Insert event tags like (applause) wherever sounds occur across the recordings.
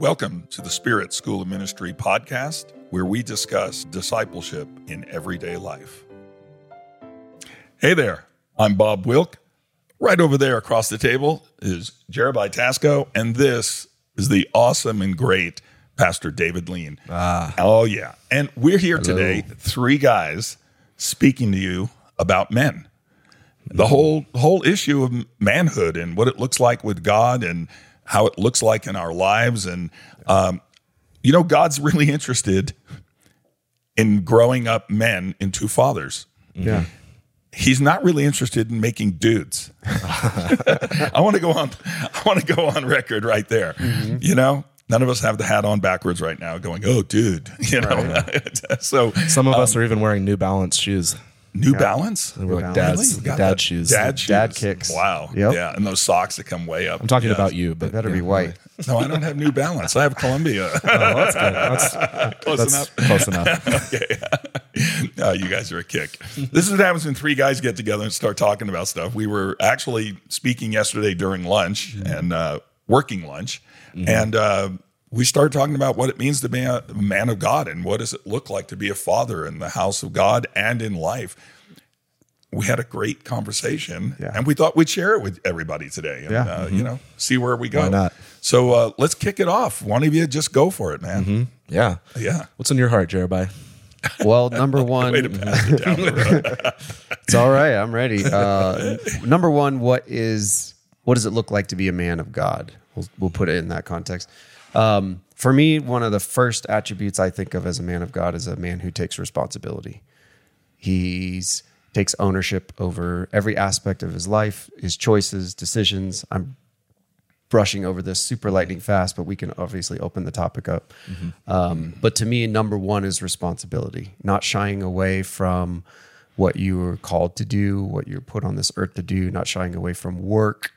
Welcome to the Spirit School of Ministry podcast, where we discuss discipleship in everyday life. Hey there, I'm Bob Wilk. Right over there across the table is Jeribai Tascoe, and this is the awesome and great Pastor David Lien. Ah. Oh, yeah. And we're here Hello. today, three guys speaking to you about men. The whole whole issue of manhood and what it looks like with God and how it looks like in our lives. And, um, you know, God's really interested in growing up men into fathers. Yeah. He's not really interested in making dudes. (laughs) I want to go on. I want to go on record right there. Mm-hmm. You know, none of us have the hat on backwards right now, going, "Oh, dude," (laughs) you know. Right. (laughs) so some of um, us are even wearing New Balance shoes. New yeah. Balance? They were like dad's, really? dad shoes. Dad shoes. Dad kicks. Wow. Yep. Yeah. And those socks that come way up. I'm talking yes. about you, but they better yeah. be white. (laughs) No, I don't have New Balance. I have Columbia. (laughs) oh, that's good. That's, (laughs) close that's enough. Close enough. okay. Uh, you guys are a kick. This is what happens when three guys get together and start talking about stuff. We were actually speaking yesterday during lunch mm-hmm. and uh, working lunch. Mm-hmm. And, uh, we started talking about what it means to be a man of God and what does it look like to be a father in the house of God and in life we had a great conversation yeah. and we thought we'd share it with everybody today and, yeah. uh, mm-hmm. you know, see where we go. Why not? So uh, let's kick it off. One of you just go for it, man. Mm-hmm. Yeah. Yeah. What's in your heart, Jeribai? (laughs) Well, number (laughs) one, (laughs) it's all right. I'm ready. Uh, number one, what is what does it look like to be a man of God? We'll, we'll put it in that context. Um, for me, one of the first attributes I think of as a man of God is a man who takes responsibility. He's takes ownership over every aspect of his life, his choices, decisions. I'm brushing over this super lightning fast, but we can obviously open the topic up. Mm-hmm. Um, but to me, number one is responsibility, not shying away from what you were called to do, what you're put on this earth to do, not shying away from work,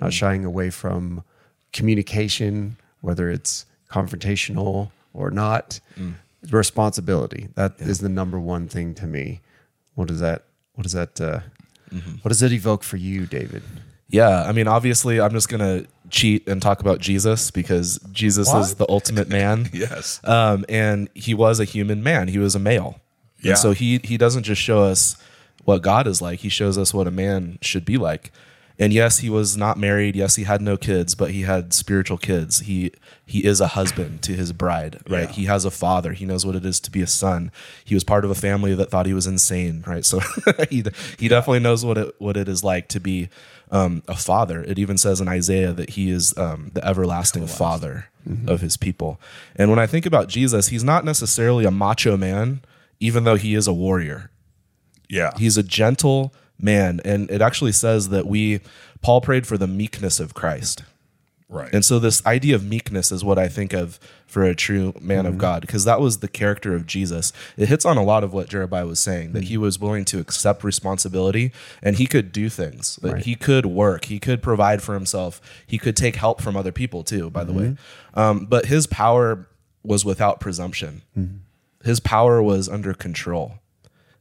not mm-hmm. shying away from communication, whether it's confrontational or not. Mm. Responsibility. That yeah. is the number one thing to me. What does that what does that uh, mm-hmm. what does it evoke for you, David? Yeah, I mean, obviously, I'm just gonna cheat and talk about Jesus because Jesus what? is the ultimate man. (laughs) yes, um, and he was a human man. He was a male. Yeah. And so he he doesn't just show us what God is like. He shows us what a man should be like. And yes, he was not married. Yes, he had no kids, but he had spiritual kids. He he is a husband to his bride, right? Yeah. He has a father. He knows what it is to be a son. He was part of a family that thought he was insane, right? So (laughs) he he definitely knows what it what it is like to be um, a father. It even says in Isaiah that he is um, the everlasting, everlasting. father mm-hmm. of his people. And when I think about Jesus, he's not necessarily a macho man, even though he is a warrior. Yeah, he's a gentle man. And it actually says that we, Paul prayed for the meekness of Christ. Right. And so this idea of meekness is what I think of for a true man mm-hmm. of God, because that was the character of Jesus. It hits on a lot of what Jeribai was saying, that mm-hmm. he was willing to accept responsibility and he could do things. That right. he could work, he could provide for himself, he could take help from other people too, by mm-hmm. the way. Mm-hmm. Um, but his power was without presumption. Mm-hmm. His power was under control.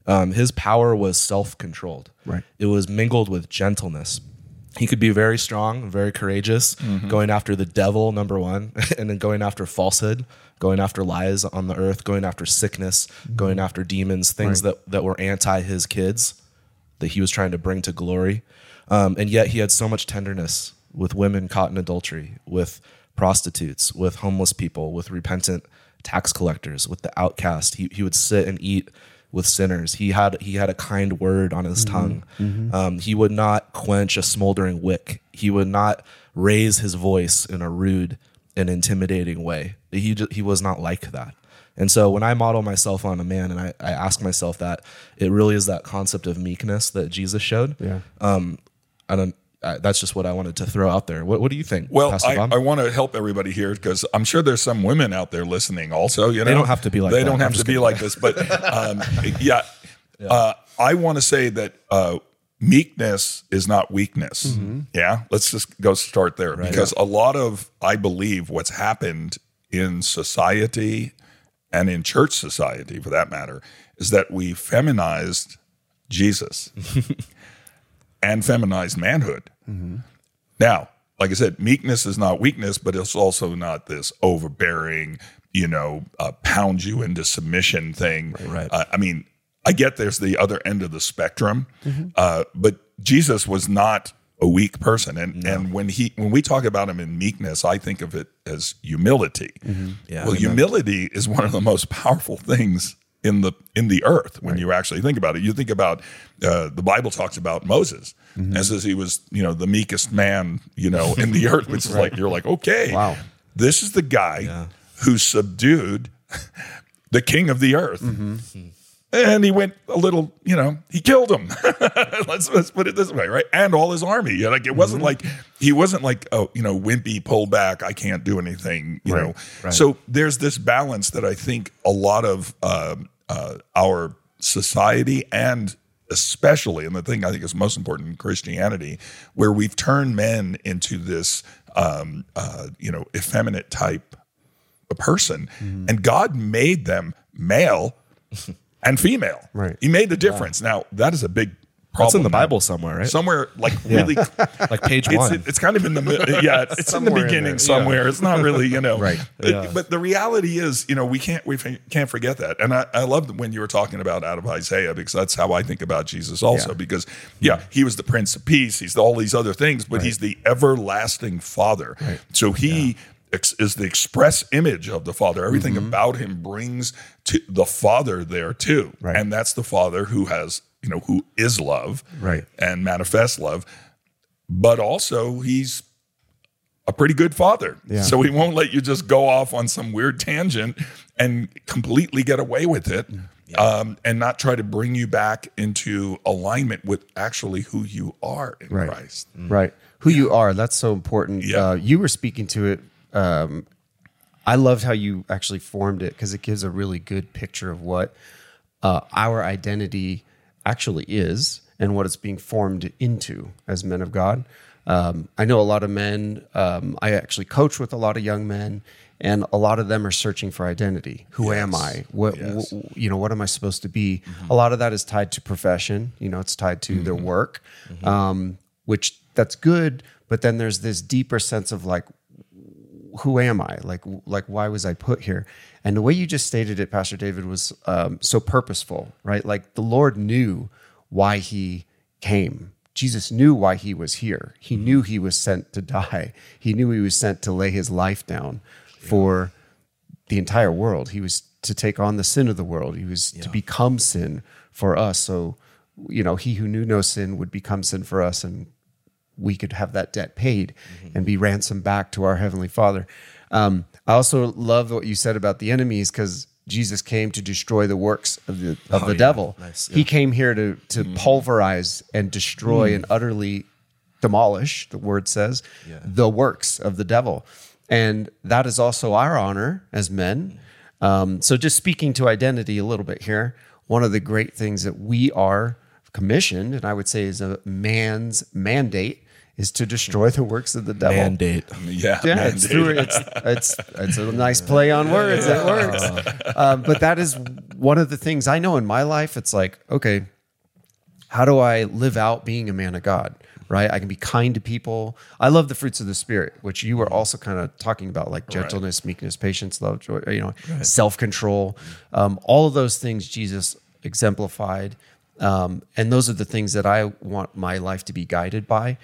Um, his power was self controlled. Right. It was mingled with gentleness. He could be very strong, very courageous, mm-hmm. going after the devil, number one, (laughs) and then going after falsehood, going after lies on the earth, going after sickness, mm-hmm. going after demons, things right. that, that were anti his kids that he was trying to bring to glory. Um, and yet he had so much tenderness with women caught in adultery, with prostitutes, with homeless people, with repentant tax collectors, with the outcast. He, he would sit and eat with sinners. He had he had a kind word on his mm-hmm. tongue. Mm-hmm. Um, he would not quench a smoldering wick. He would not raise his voice in a rude and intimidating way. He just, he was not like that. And so when I model myself on a man and I, I ask myself that, it really is that concept of meekness that Jesus showed. Yeah. Um, I don't uh, that's just what I wanted to throw out there. What, what do you think? Well, I, I, want to help everybody here because I'm sure there's some women out there listening. Also, you know, they don't have to be like they that. don't have to be like this, but (laughs) um, yeah, yeah. Uh, I want to say that uh, meekness is not weakness. Mm-hmm. Yeah, let's just go start there right. because yeah. a lot of I believe what's happened in society and in church society, for that matter, is that we feminized Jesus. (laughs) and feminized manhood. Mm-hmm. Now, like I said, meekness is not weakness, but it's also not this overbearing, you know, uh, pound you into submission thing. Right. Uh, I mean, I get there's the other end of the spectrum, uh, but Jesus was not a weak person, and and when he when we talk about him in meekness, I think of it as humility. Yeah. well, humility is one of the most powerful things in the in the earth when you actually think about it. You think about uh, the Bible talks about Moses as as he was you know the meekest man you know in the earth, which is (laughs) like you're like okay, Wow. this is the guy who subdued (laughs) the king of the earth. And he went a little, you know, he killed him. (laughs) let's let's put it this way, right? And all his army. You know, like it wasn't like he wasn't like, oh, you know, wimpy, pull back, I can't do anything, you know. So there's this balance that I think a lot of um uh, our society and especially, and the thing I think is most important in Christianity, where we've turned men into this, um, uh, you know, effeminate type a person, and God made them male (laughs) and female. Right. He made the difference. Now that is a big. That's in the. Bible somewhere, right? Somewhere like (laughs) really, (laughs) like page it's, one. it's kind of in the middle. Yeah, it's in the Somewhere in beginning there. somewhere. It's not really, you know. (laughs) Right. But, but the reality is, you know, we can't we can't forget that. And I, I loved when you were talking about out of Isaiah because that's how I think about Jesus also. Yeah. Because yeah, he was the Prince of Peace. He's all these other things, but he's the everlasting Father. So he. Ex- Is the express image of the Father. Everything Mm-hmm. about him brings to the Father there too, Right. and that's the Father who has, you know, who is love, Right. and manifests love but also he's a pretty good father. Yeah. So he won't let you just go off on some weird tangent and completely get away with it um, and not try to bring you back into alignment with actually who you are in Right. Christ. Right. Who you are. That's so important. Yeah. Uh, you were speaking to it. Um, I loved how you actually formed it because it gives a really good picture of what uh, our identity actually is and what it's being formed into as men of God. Um, I know a lot of men, um, I actually coach with a lot of young men, and a lot of them are searching for identity. Who am I? What, Yes. wh- you know, what am I supposed to be? A lot of that is tied to profession. You know, it's tied to their work, um, which that's good. But then there's this deeper sense of like, who am I? Like, like why was I put here? And the way you just stated it, Pastor David, was um, so purposeful, right? Like the Lord knew why He came. Jesus knew why He was here. He knew He was sent to die. He knew He was sent to lay His life down for the entire world. He was to take on the sin of the world. He was to become sin for us. So, you know, he who knew no sin would become sin for us, and we could have that debt paid and be ransomed back to our heavenly Father. Um, I also love what you said about the enemies because Jesus came to destroy the works of the of the devil. Nice, He came here to to pulverize and destroy and utterly demolish. The word says the works of the devil, and that is also our honor as men. Um, so, just speaking to identity a little bit here, one of the great things that we are commissioned, and I would say is a man's mandate, is to destroy the works of the devil. Mandate. Yeah. Yeah, man, it's, dude. through, it's it's it's a nice play on words. It works, um, but that is one of the things I know in my life. It's like, okay, how do I live out being a man of God? Right, I can be kind to people. I love the fruits of the spirit, which you were also kind of talking about, like gentleness, meekness, patience, love, joy. You know, self control. Um, all of those things Jesus exemplified, um, and those are the things that I want my life to be guided by.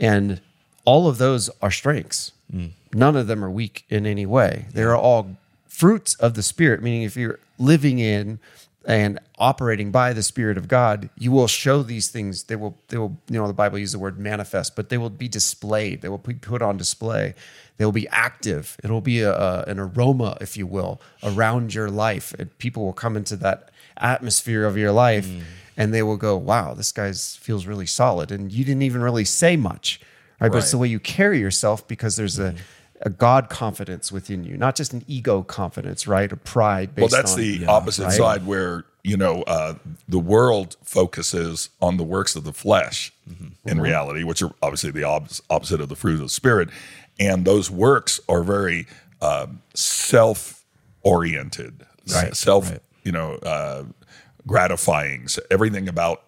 And all of those are strengths. Mm. None of them are weak in any way. They're all fruits of the Spirit, meaning if you're living in and operating by the Spirit of God, you will show these things. They will, they will, you know, the Bible uses the word manifest, but they will be displayed. They will be put on display. They will be active. It'll be a, a, an aroma, if you will, around your life. And people will come into that atmosphere of your life mm. And they will go, wow, this guy feels really solid. And you didn't even really say much, right? But it's the way you carry yourself because there's a, a God confidence within you, not just an ego confidence, right? A pride Well, that's on the opposite right? side where you know uh, the world focuses on the works of the flesh Mm-hmm. in reality, which are obviously the ob- opposite of the fruit of the spirit, and those works are very um, self-oriented, Right, self, you know, uh, gratifying. So everything about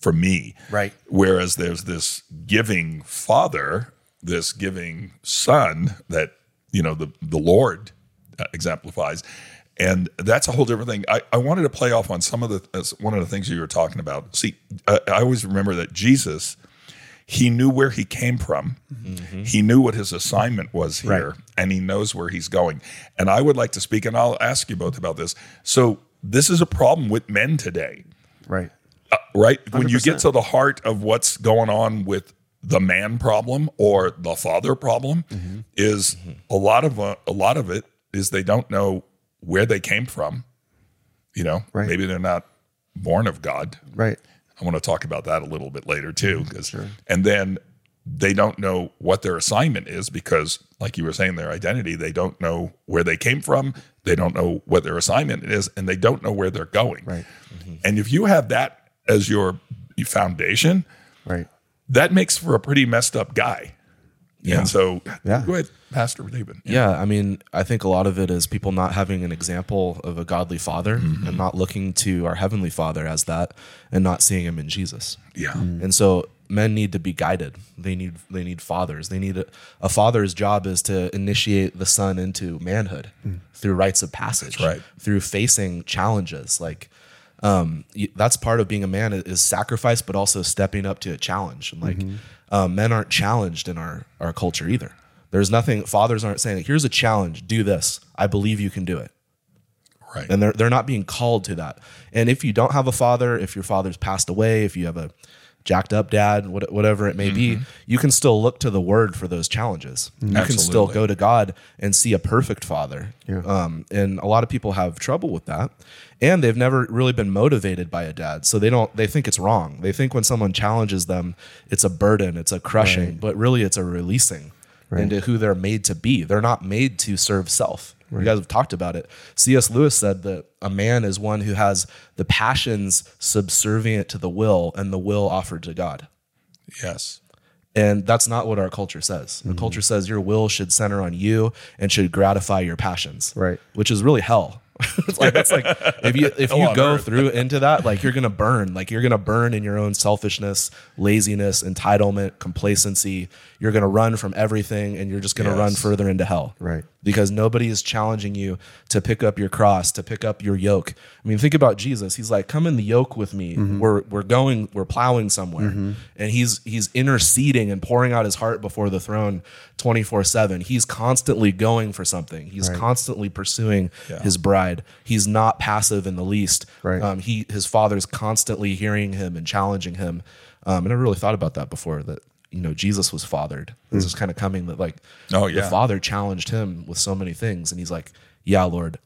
for me, Right. Whereas there's this giving father this giving son that you know the the Lord uh, exemplifies, and that's a whole different thing. I, I wanted to play off on some of the uh, one of the things you were talking about. See, I, I always remember that Jesus. He knew where he came from. He knew what his assignment was here, Right. and he knows where he's going. And I would like to speak, and I'll ask you both about this. So, this is a problem with men today Right. uh, right? When you get to the heart of what's going on with the man problem or the father problem, Mm-hmm. is a lot of uh, a lot of it is they don't know where they came from. You know, Right. maybe they're not born of God. Right. I want to talk about that a little bit later too, Mm-hmm. because and then they don't know what their assignment is because, like you were saying, their identity. They don't know where they came from. They don't know what their assignment is, and they don't know where they're going. Right. Mm-hmm. And if you have that as your foundation, Right. that makes for a pretty messed up guy. Yeah. And so, Yeah. go ahead, Pastor David. Yeah, I mean, I think a lot of it is people not having an example of a godly father mm-hmm. and not looking to our heavenly father as that and not seeing him in Jesus. Yeah. Mm. And so men need to be guided. They need they need fathers. They need a, a father's job is to initiate the son into manhood mm. through rites of passage, right. through facing challenges. Like um, that's part of being a man is- is sacrifice, but also stepping up to a challenge. And like mm-hmm. Um, men aren't challenged in our our culture either. There's nothing. Fathers aren't saying, "Here's a challenge. Do this. I believe you can do it." Right. and they're they're not being called to that. And if you don't have a father, if your father's passed away, if you have a jacked up dad, whatever it may be, you can still look to the word for those challenges. You can still go to God and see a perfect father. Yeah. Um, and a lot of people have trouble with that, and they've never really been motivated by a dad, so they don't. They think it's wrong. They think when someone challenges them, it's a burden, it's a crushing, but really it's a releasing into who they're made to be. They're not made to serve self. You guys have talked about it. C.S. Lewis said that a man is one who has the passions subservient to the will and the will offered to God. Yes. And that's not what our culture says. The mm-hmm. culture says your will should center on you and should gratify your passions. Right. Which is really hell. (laughs) it's like that's like if you if you go earth. through into that, like you're gonna burn. Like you're gonna burn in your own selfishness, laziness, entitlement, complacency. You're gonna run from everything and you're just gonna run further into hell. Right. Because nobody is challenging you to pick up your cross, to pick up your yoke. I mean, think about Jesus. He's like, "Come in the yoke with me. We're we're going, we're plowing somewhere." And he's he's interceding and pouring out his heart before the throne 24/7. He's constantly going for something. He's constantly pursuing his bride. He's not passive in the least. Right. Um, he his father's constantly hearing him and challenging him. Um, and I really thought about that before that you know Jesus was fathered. This is kind of coming that like Oh, the father challenged him with so many things, and he's like, "Yeah, Lord,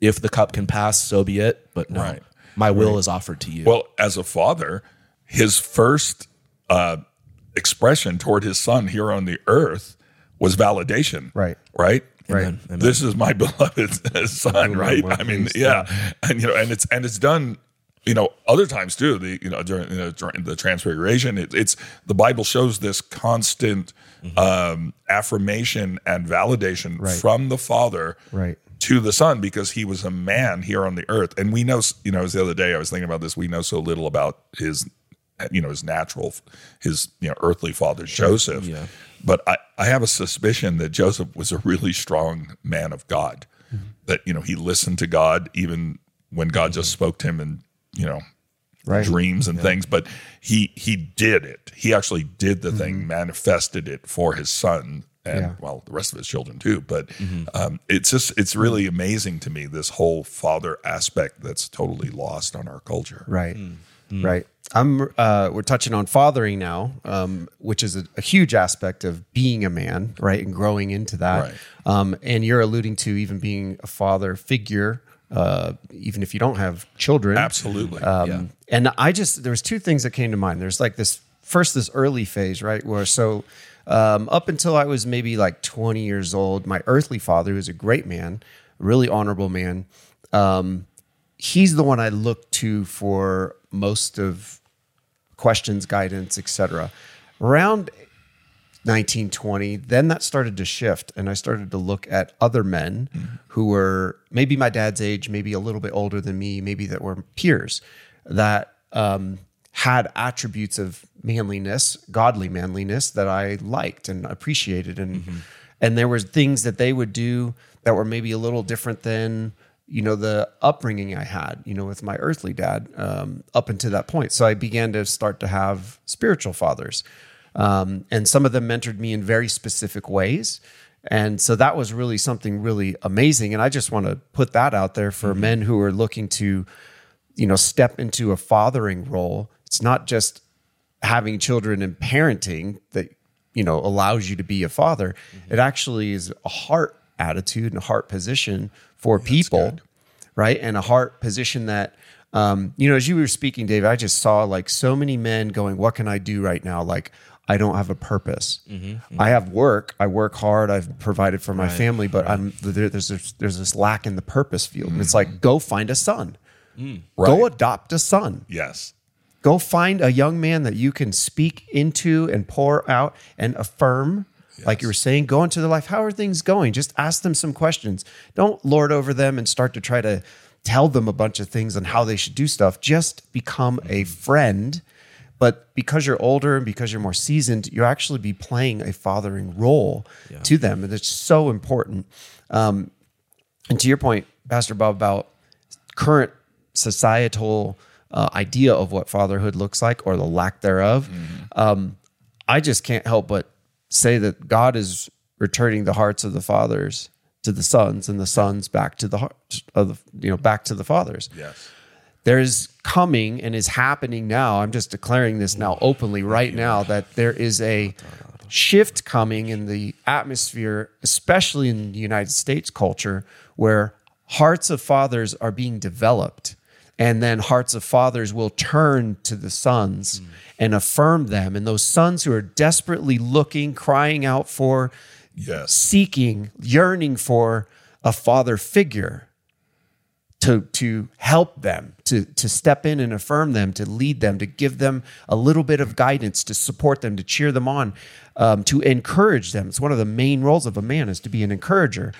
if the cup can pass, so be it. But no, Right. my will is offered to you." Well, as a father, his first uh, expression toward his son here on the earth was validation. Right. Right. Amen. Amen. This is my (laughs) beloved son, right? I mean, pleased, yeah. and you know, and it's and it's done. You know, other times too. The you know during you know, during the transfiguration, it, it's the Bible shows this constant Mm-hmm. um, affirmation and validation from the Father Right. to the Son because he was a man here on the earth. And we know, you know, as the other day I was thinking about this, we know so little about his, you know, his natural, his, you know, earthly father, Joseph. Yeah. But I, I have a suspicion that Joseph was a really strong man of God, that, you know, he listened to God even when God just spoke to him and, you know, Right. dreams and things, but he he did it. He actually did the thing, manifested it for his son and Yeah. well, the rest of his children too. But um, it's just it's really amazing to me this whole father aspect that's totally lost on our culture. Right. Right. I'm. Uh, we're touching on fathering now, um, which is a, a huge aspect of being a man, right, and growing into that. Right. Um, and you're alluding to even being a father figure, uh, even if you don't have children. Absolutely. Um, And I just there was two things that came to mind. There's like this first this early phase, right? Where so um, up until I was maybe like 20 years old, my earthly father, who was a great man, really honorable man, um, he's the one I looked to for most of questions, guidance, etc. Around 1920, then that started to shift, and I started to look at other men who were maybe my dad's age, maybe a little bit older than me, maybe that were peers that um, had attributes of manliness, godly manliness that I liked and appreciated. And and there was things that they would do that were maybe a little different than you know the upbringing I had, you know, with my earthly dad um, up until that point. So I began to start to have spiritual fathers, um, and some of them mentored me in very specific ways. And so that was really something really amazing. And I just want to put that out there for men who are looking to, you know, step into a fathering role. It's not just having children and parenting that you know allows you to be a father. It actually is a heart attitude and a heart position for people, right? And a heart position that um, you know, as you were speaking, David, I just saw like so many men going, "What can I do right now?" Like. I don't have a purpose. Mm-hmm. I have work. I work hard. I've provided for my family, but I'm there, there's this, there's this lack in the purpose field. And it's mm. like go find a son. Mm. Go Right. adopt a son Yes. go find a young man that you can speak into and pour out and affirm like you were saying go into their life how are things going just ask them some questions don't lord over them and start to try to tell them a bunch of things on how they should do stuff just become a mm. friend but because you're older and because you're more seasoned you actually be playing a fathering role to them and it's so important um, and to your point pastor bob about current societal uh, idea of what fatherhood looks like or the lack thereof, um, I just can't help but say that God is returning the hearts of the fathers to the sons and the sons back to the heart of the, you know back to the fathers. Yes. There is coming and is happening now. I'm just declaring this now openly right now that there is a shift coming in the atmosphere, especially in the United States culture, where hearts of fathers are being developed. And then hearts of fathers will turn to the sons mm. and affirm them. And those sons who are desperately looking, crying out for, Yes. seeking, yearning for a father figure to to help them, to to step in and affirm them, to lead them, to give them a little bit of guidance, to support them, to cheer them on, um, to encourage them. It's one of the main roles of a man is to be an encourager.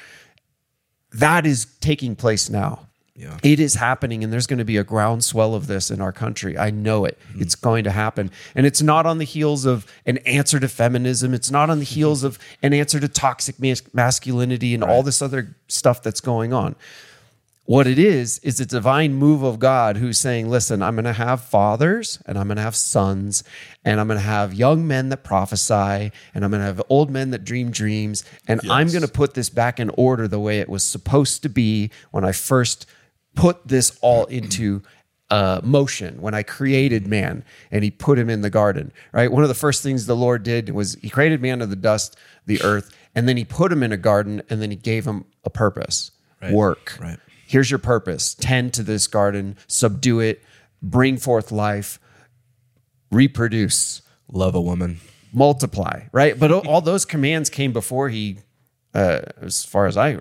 That is taking place now. Yeah. It is happening, and there's going to be a groundswell of this in our country. I know it. It's going to happen. And it's not on the heels of an answer to feminism. It's not on the heels of an answer to toxic mas- masculinity and all this other stuff that's going on. What it is, is a divine move of God who's saying, listen, I'm going to have fathers and I'm going to have sons and I'm going to have young men that prophesy and I'm going to have old men that dream dreams. And I'm going to put this back in order the way it was supposed to be when I first put this all into uh, motion when I created man and he put him in the garden, right? One of the first things the Lord did was he created man of the dust, the earth, and then he put him in a garden and then he gave him a purpose work. Right. Here's your purpose tend to this garden, subdue it, bring forth life, reproduce, Love a woman. multiply, right? But all those commands came before he, uh, as far as I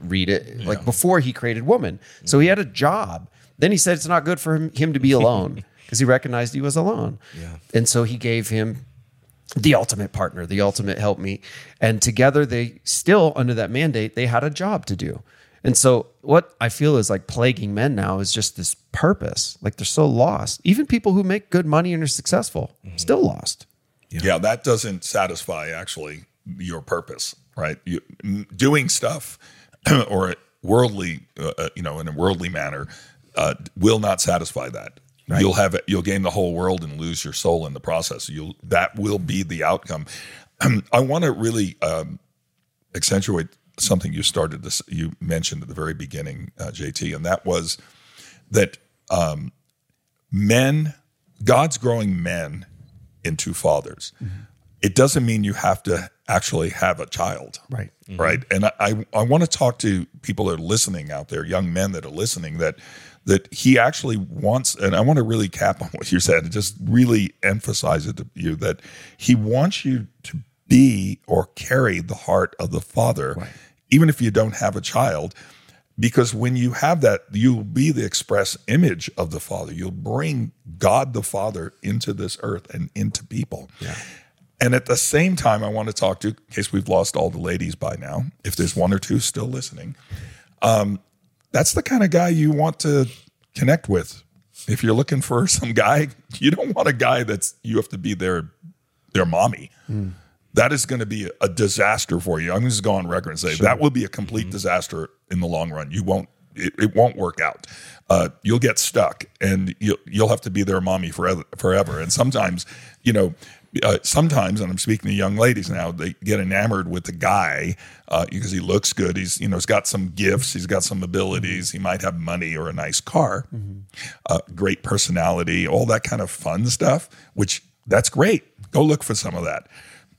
read it, like before he created woman. So he had a job. Then he said it's not good for him, him to be alone (laughs) because he recognized he was alone. Yeah. And so he gave him the ultimate partner, the ultimate help me. And together they still, under that mandate, they had a job to do. And so what I feel is like plaguing men now is just this purpose. Like they're so lost. Even people who make good money and are successful, still lost. Yeah. that doesn't satisfy actually your purpose, right? You doing stuff (clears throat) or worldly, uh, uh, you know, in a worldly manner, uh, will not satisfy that. You'll have it. You'll gain the whole world and lose your soul in the process. You'll that will be the outcome. (clears throat) I want to really um, accentuate something you started to s- you mentioned at the very beginning, uh, JT, and that was that um, men, God's growing men into fathers. It doesn't mean you have to actually have a child. Right. Right. And I, I, I want to talk to people that are listening out there, young men that are listening, that that he actually wants, and I want to really cap on (laughs) what you said and just really emphasize it to you that he wants you to be or carry the heart of the father, even if you don't have a child because when you have that you'll be the express image of the father. You'll bring god the father into this earth and into people. And at the same time i want to talk to in case we've lost all the ladies by now if there's one or two still listening um, that's the kind of guy you want to connect with. If you're looking for (laughs) some guy, you don't want a guy that's you have to be their their mommy. That is going to be a disaster for you. I'm just going on record and say that will be a complete disaster in the long run. You won't. It, it won't work out. Uh, you'll get stuck, and you'll you'll have to be their mommy forever. Forever. And sometimes, you know, uh, sometimes, and I'm speaking to young ladies now, they get enamored with the guy uh, because he looks good. He's you know he's got some gifts, he's got some abilities, he might have money or a nice car, uh, great personality, all that kind of fun stuff. Which that's great. Go look for some of that.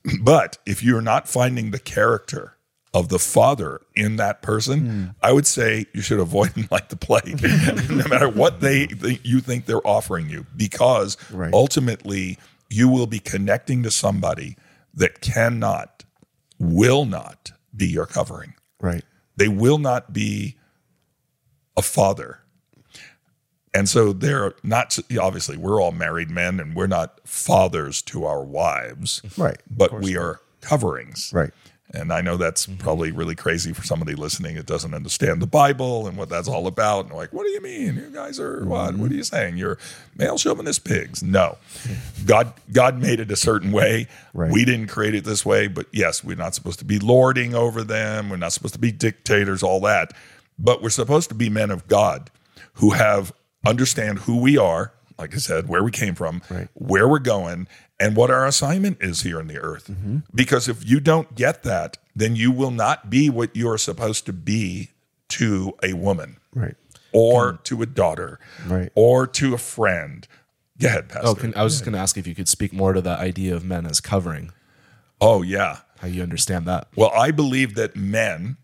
(clears throat) But if you're not finding the character of the father in that person, hmm. I would say you should avoid (laughs) them like the plague, (laughs) no matter what they, they you think they're offering you, because Right. ultimately you will be connecting to somebody that cannot, will not be your covering. Right. They will not be a father. And so they're not obviously we're all married men and we're not fathers to our wives. Right. But we are coverings. Right. And I know that's mm-hmm. probably really crazy for somebody listening that doesn't understand the Bible and what that's all about. And like, what do you mean? You guys are what? What are you saying? You're male chauvinist pigs. No. God God made it a certain way. Right. We didn't create it this way, but yes, we're not supposed to be lording over them. We're not supposed to be dictators, all that. But we're supposed to be men of God who have understand who we are, like I said, where we came from, Right. where we're going, and what our assignment is here on the earth. Because if you don't get that, then you will not be what you are supposed to be to a woman Right. or to a daughter Right. or to a friend. Go ahead, oh, Pastor. Oh, can, I was just going to ask if you could speak more to the idea of men as covering, oh, yeah. how you understand that. Well, I believe that men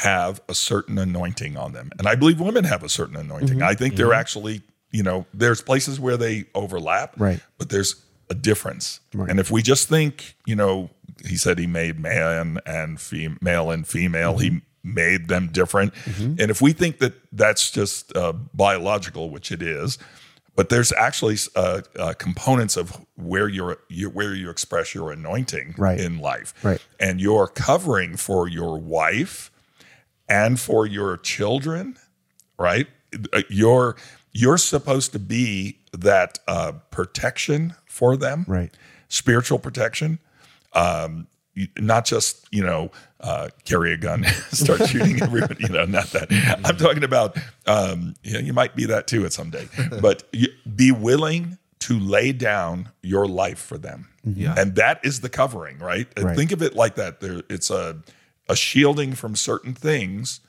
have a certain anointing on them, and I believe women have a certain anointing. Mm-hmm. I think they're actually, you know, there's places where they overlap, Right. But there's a difference. Right. And if we just think, you know, he said he made man and female male and female, Mm-hmm. he made them different. And if we think that that's just uh, biological, which it is, but there's actually uh, uh, components of where you're, you where you express your anointing Right. in life, Right. And your covering for your wife and for your children, right? Uh, You're you're supposed to be that uh, protection for them, Right. Spiritual protection, um, not just you know uh, carry a gun, (laughs) start shooting (laughs) everyone. You know, not that. I'm talking about um, you, know, you might be that too at some day, (laughs) but you, be willing to lay down your life for them, Yeah. and that is the covering, right? Right. Think of it like that. There, it's a a shielding from certain things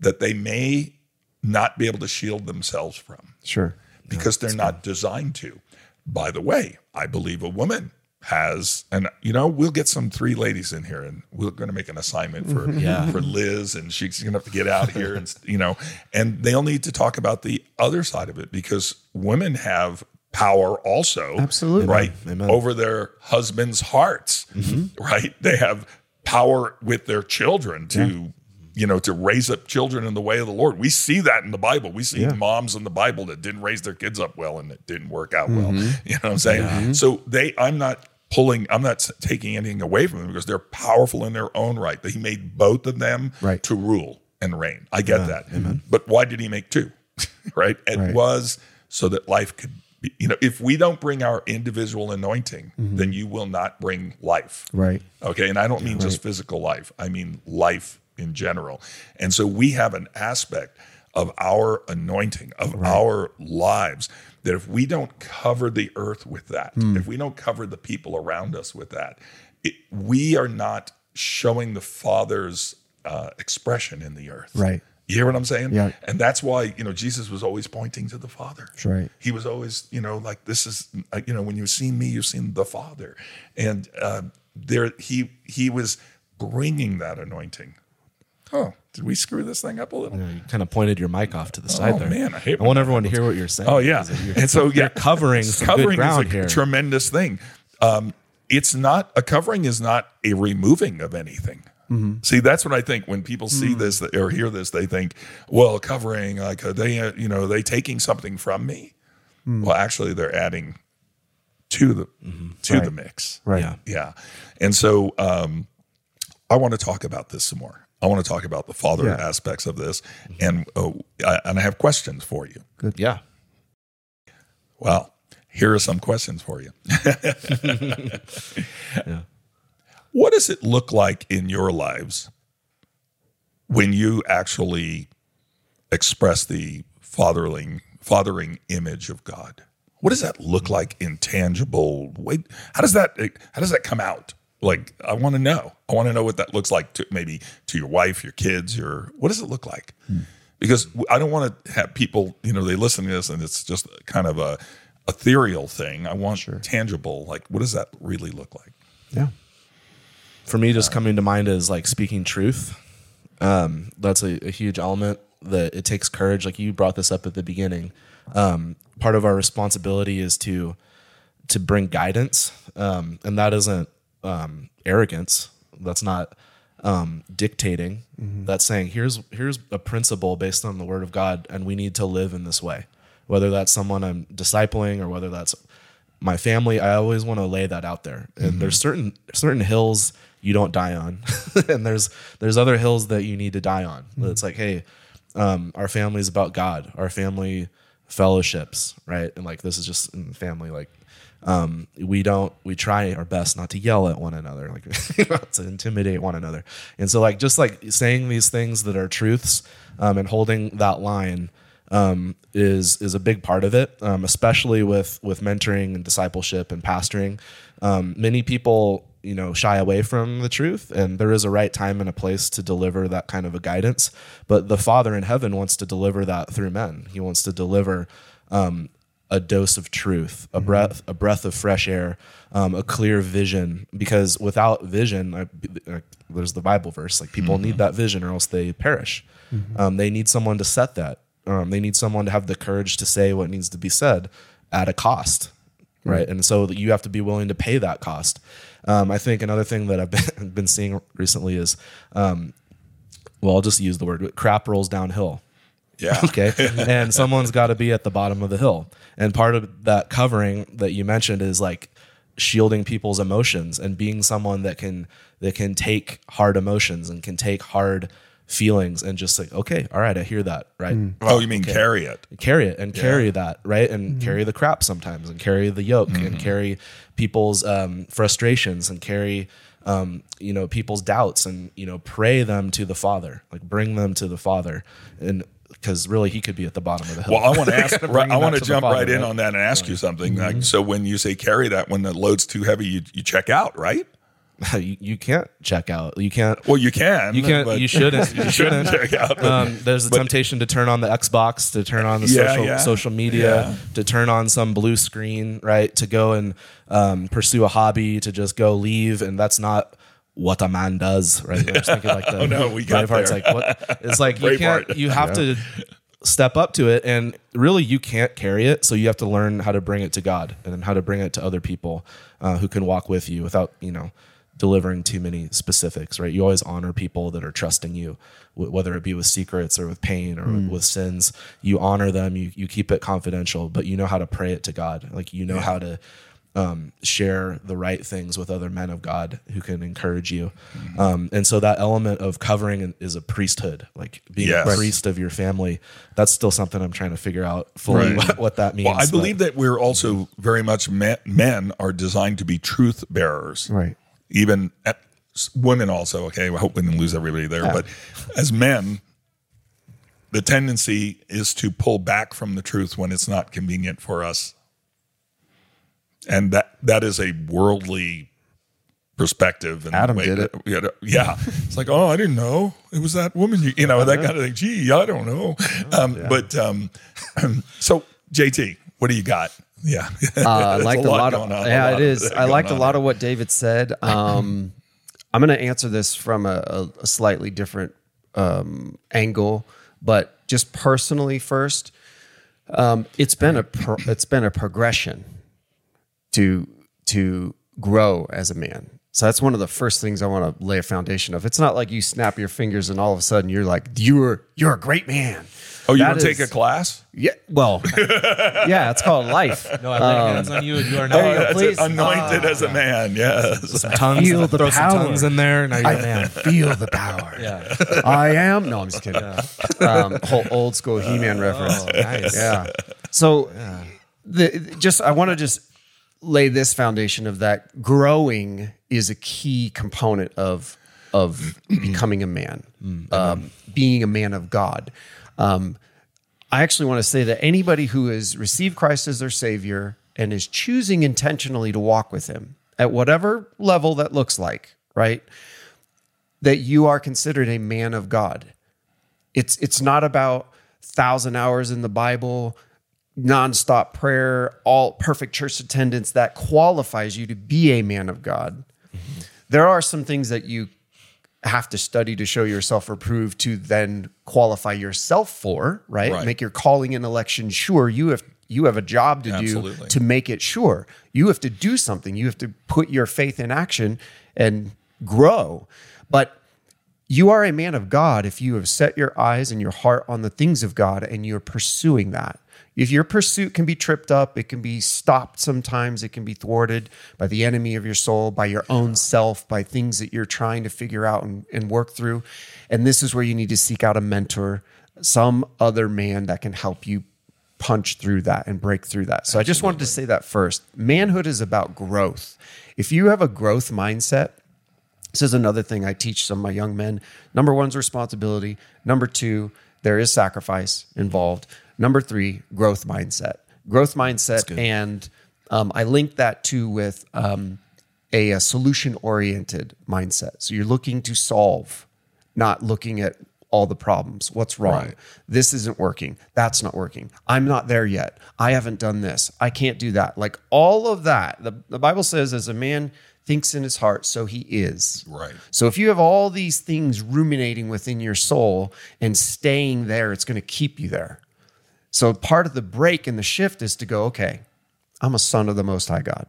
that they may not be able to shield themselves from Sure. because they're not designed to. By the way, I believe a woman has, and you know, we'll get some three ladies in here, and we're going to make an assignment for (laughs) Yeah. for Liz, and she's going to have to get out here, and you know, and they'll need to talk about the other side of it because women have power also, Absolutely. right, Amen. over their husbands' hearts, mm-hmm. right? They have power with their children to. You know, to raise up children in the way of the Lord. We see that in the Bible. We see Yeah. moms in the Bible that didn't raise their kids up well and it didn't work out well. Mm-hmm. (laughs) You know what I'm saying? So they, I'm not pulling, I'm not taking anything away from them because they're powerful in their own right. That He made both of them Right. to rule and reign. I get that. Amen. But why did He make two? (laughs) right? It Right. was so that life could you know, if we don't bring our individual anointing, then you will not bring life. Right. Okay. And I don't mean just physical life, I mean life in general. And so we have an aspect of our anointing, of our lives, that if we don't cover the earth with that, if we don't cover the people around us with that, it, we are not showing the Father's uh, expression in the earth. Right. You hear what I'm saying? Yeah. And that's why, you know, Jesus was always pointing to the Father. That's right. He was always, you know, like this is, uh, you know, when you've seen me, you've seen the Father, and uh, there he he was bringing that anointing. Oh, did we screw this thing up a little? You, you kind of pointed your mic off to the side Oh, there. man, I hate I want that everyone to hear what you're saying. Oh yeah, and so (laughs) yeah, you're covering good covering ground is a here. tremendous thing. Um, it's not a covering is not a removing of anything. Mm-hmm. See, that's what I think when people see Mm. this or hear this, they think, well, covering like are they, uh, you know, are they taking something from me? Mm. Well, actually, they're adding to the Mm-hmm. to the mix. Right. Yeah. Yeah. And so um, I want to talk about this some more. I want to talk about the father Yeah. aspects of this, and uh, I, and I have questions for you. Good. Yeah. Well, here are some questions for you. (laughs) (laughs) What does it look like in your lives when you actually express the fathering fathering image of God? What does that look like in tangible way? How does that how does that come out? Like I want to know. I want to know what that looks like to maybe to your wife, your kids, your what does it look like? Hmm. Because I don't want to have people, you know, they listen to this and it's just kind of a ethereal thing. I want tangible. Like what does that really look like? Yeah. For me just coming to mind is like speaking truth. Um, that's a, a huge element that it takes courage. Like you brought this up at the beginning. Um, part of our responsibility is to to bring guidance. Um, and that isn't um, arrogance. That's not um, dictating. That's saying here's here's a principle based on the word of god and we need to live in this way. Whether that's someone i'm discipling or whether that's my family i always want to lay that out there. And there's certain certain hills you don't die on. (laughs) And there's there's other hills that you need to die on. It's like hey um, our family is about god. Our family fellowships right? And like this is just in family like um, we don't we try our best not to yell at one another like (laughs) not to intimidate one another. And so like just like saying these things that are truths um, and holding that line um, is is a big part of it, um, especially with with mentoring and discipleship and pastoring. Um, many people, you know, shy away from the truth, and there is a right time and a place to deliver that kind of a guidance. But the Father in heaven wants to deliver that through men. He wants to deliver um, a dose of truth, a breath, a breath of fresh air, um, a clear vision. Because without vision, I, I, there's the Bible verse like people need that vision or else they perish. Um, they need someone to set that. Um, they need someone to have the courage to say what needs to be said at a cost, right? And so you have to be willing to pay that cost. Um, I think another thing that I've (laughs) been, (laughs) been seeing recently is, um, well, I'll just use the word crap rolls downhill Yeah. (laughs) okay and someone's got to be at the bottom of the hill and part of that covering that you mentioned is like shielding people's emotions and being someone that can that can take hard emotions and can take hard feelings and just like okay all right i hear that right Oh, you mean carry it? carry it and carry that right and carry the crap sometimes and carry the yoke and carry people's um, frustrations and carry um, you know people's doubts and you know pray them to the father like bring them to the father and because really he could be at the bottom of the hill Well, I want (laughs) to ask. Right, I want to to jump Father, right in right? Mm-hmm. on that and ask you something. Like, so when you say carry that, when the load's too heavy, you, you check out, right? (laughs) you, you can't check out you can't Well, you can. you can't but you shouldn't (laughs) you shouldn't check out. but- um, there's a temptation to turn on the Xbox, to turn on the Yeah, social yeah. social media, Yeah. to turn on some blue screen, right? To go and um, pursue a hobby, to just go leave, and that's not what a man does, right? Thinking like (laughs) the Oh, no, we got Braveheart's there. like what? It's like you can't. You have to step up to it, and really you can't carry it. So you have to learn how to bring it to God and then how to bring it to other people uh, who can walk with you without you know delivering too many specifics, right? You always honor people that are trusting you, wh- whether it be with secrets or with pain or with sins. You honor them. You you keep it confidential, but you know how to pray it to God. Like you know how to um, share the right things with other men of God who can encourage you. Mm-hmm. Um, and so that element of covering is a priesthood, like being Yes. a priest of your family. That's still something I'm trying to figure out fully Right. what, (laughs) what that means. well, I but- believe that we're also very much men, men are designed to be truth bearers. Right. Even at, women also. Okay, I hope we didn't lose everybody there. But as men, the tendency is to pull back from the truth when it's not convenient for us, and that that is a worldly perspective. And Adam way did that- Yeah, yeah. it's like, oh, I didn't know it was that woman. You, you know, that kind of thing. Gee, I don't know. Um, But um, (clears throat) so, JT, what do you got? Yeah, (laughs) Uh, I liked a lot, of going on, a yeah, lot it of is. I liked a lot on. of what David said. (laughs) Um, I'm going to answer this from a, a, a slightly different um, angle, but just personally first, um, it's been a pro, it's been a progression to to grow as a man. So that's one of the first things I want to lay a foundation of. It's not like you snap your fingers and all of a sudden you're like you're you're a great man. Oh, you That don't take a class? Yeah, well, (laughs) yeah, it's called life. No, I lay hands on you and you are now There you go, please. Anointed as a man. Yes. tongues. Feel the throw some power. tongues in there. Now you're a man. feel the power. (laughs) Yeah. I am. No, I'm just kidding. Um, whole old school He-Man reference. Oh, nice. Yeah. So the just I want to just lay this foundation of that growing is a key component of of becoming a man, um, being a man of God. Um, I actually want to say that anybody who has received Christ as their Savior and is choosing intentionally to walk with Him at whatever level that looks like, right? That you are considered a man of God. It's it's not about thousand hours in the Bible, nonstop prayer, all perfect church attendance that qualifies you to be a man of God. There are some things that you have to study to show yourself approved to then qualify yourself for, right? Right. Make your calling and election sure. You have you have a job to Absolutely. do to make it sure. You have to do something. You have to put your faith in action and grow. But you are a man of God if you have set your eyes and your heart on the things of God and you're pursuing that. If your pursuit can be tripped up, it can be stopped sometimes, it can be thwarted by the enemy of your soul, by your own self, by things that you're trying to figure out and, and work through. And this is where you need to seek out a mentor, some other man that can help you punch through that and break through that. So I just wanted to say that first. Manhood is about growth. If you have a growth mindset, this is another thing I teach some of my young men. Number one's responsibility. Number two, there is sacrifice involved. Number three, growth mindset. Growth mindset, and um, I link that too with um, a, a solution oriented mindset. So you're looking to solve, not looking at all the problems. What's wrong? Right. This isn't working. That's not working. I'm not there yet. I haven't done this. I can't do that. Like all of that. The, the Bible says, as a man thinks in his heart, so he is. Right. So if you have all these things ruminating within your soul and staying there, it's going to keep you there. So part of the break and the shift is to go, okay, I'm a son of the Most High God.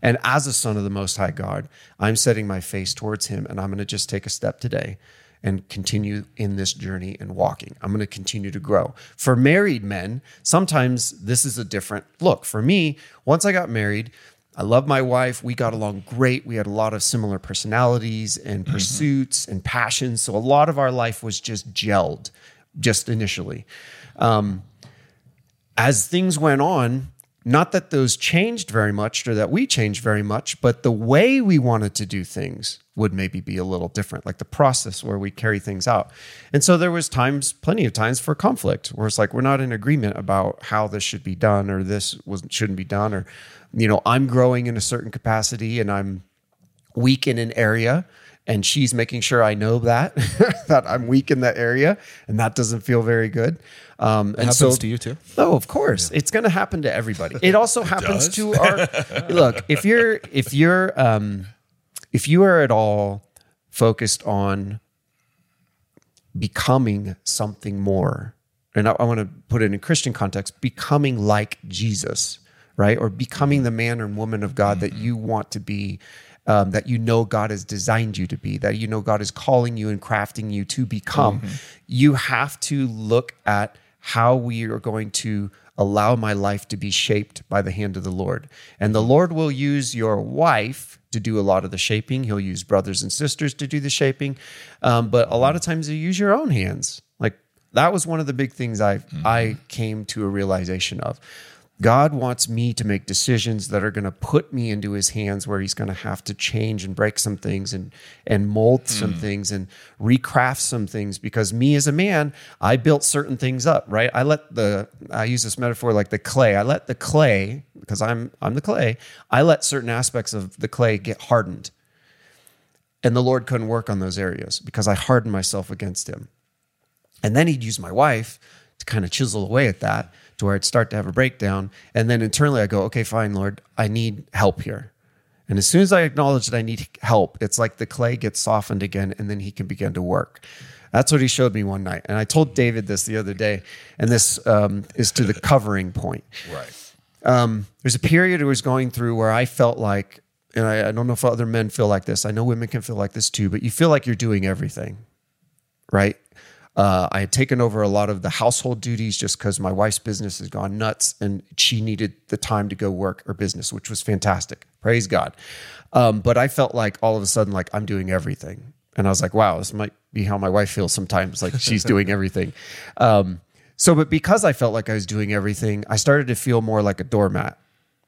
And as a son of the Most High God, I'm setting my face towards Him and I'm going to just take a step today and continue in this journey and walking. I'm going to continue to grow. For married men, sometimes this is a different look. For me, once I got married, I love my wife. We got along great. We had a lot of similar personalities and mm-hmm. pursuits and passions. So a lot of our life was just gelled just initially um, as things went on, not that those changed very much or that we changed very much, but the way we wanted to do things would maybe be a little different, like the process where we carry things out. And so there was times, plenty of times for conflict where it's like we're not in agreement about how this should be done or this was shouldn't be done or you know, I'm growing in a certain capacity and I'm weak in an area and she's making sure I know that (laughs) that I'm weak in that area and that doesn't feel very good. Um, and happens so, to you too? Oh, of course, it's going to happen to everybody. (laughs) It also happens does? to our (laughs) look. If you're if you're um, if you are at all focused on becoming something more, and I, I want to put it in Christian context, becoming like Jesus, right, or becoming the man and woman of God that you want to be. Um, that you know God has designed you to be, that you know God is calling you and crafting you to become. You have to look at how we are going to allow my life to be shaped by the hand of the Lord. And the Lord will use your wife to do a lot of the shaping. He'll use brothers and sisters to do the shaping. Um, but a lot of times you use your own hands. Like that was one of the big things I I came to a realization of. God wants me to make decisions that are going to put me into his hands where he's going to have to change and break some things and and mold some hmm. things and recraft some things because me as a man, I built certain things up, right? I let the I use this metaphor like the clay. I let the clay because I'm I'm the clay. I let certain aspects of the clay get hardened. And the Lord couldn't work on those areas because I hardened myself against him. And then he'd use my wife to kind of chisel away at that to where I'd start to have a breakdown. And then internally I go, okay, fine, Lord, I need help here. And as soon as I acknowledge that I need help, it's like the clay gets softened again and then he can begin to work. That's what he showed me one night. And I told David this the other day, and this um, is to the covering point. Right. Um, there's a period I was going through where I felt like, and I, I don't know if other men feel like this. I know women can feel like this too, but you feel like you're doing everything, right? Uh, I had taken over a lot of the household duties just because my wife's business has gone nuts and she needed the time to go work her business, which was fantastic. Praise God. Um, but I felt like all of a sudden, like I'm doing everything. And I was like, wow, this might be how my wife feels sometimes, like she's (laughs) doing everything. Um, So, but because I felt like I was doing everything, I started to feel more like a doormat.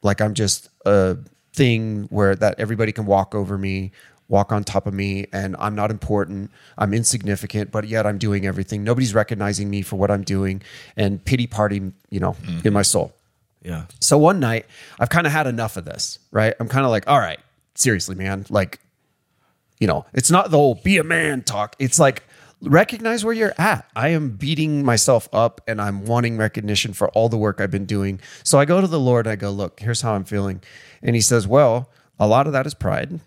Like I'm just a thing where that everybody can walk over me, walk on top of me, and I'm not important. I'm insignificant, but yet I'm doing everything. Nobody's recognizing me for what I'm doing and pity party, you know, mm. in my soul. Yeah. So one night, I've kind of had enough of this, right? I'm kind of like, all right, seriously, man. Like, you know, it's not the whole be a man talk. It's like, recognize where you're at. I am beating myself up and I'm wanting recognition for all the work I've been doing. So I go to the Lord, I go, look, here's how I'm feeling. And he says, well, a lot of that is pride.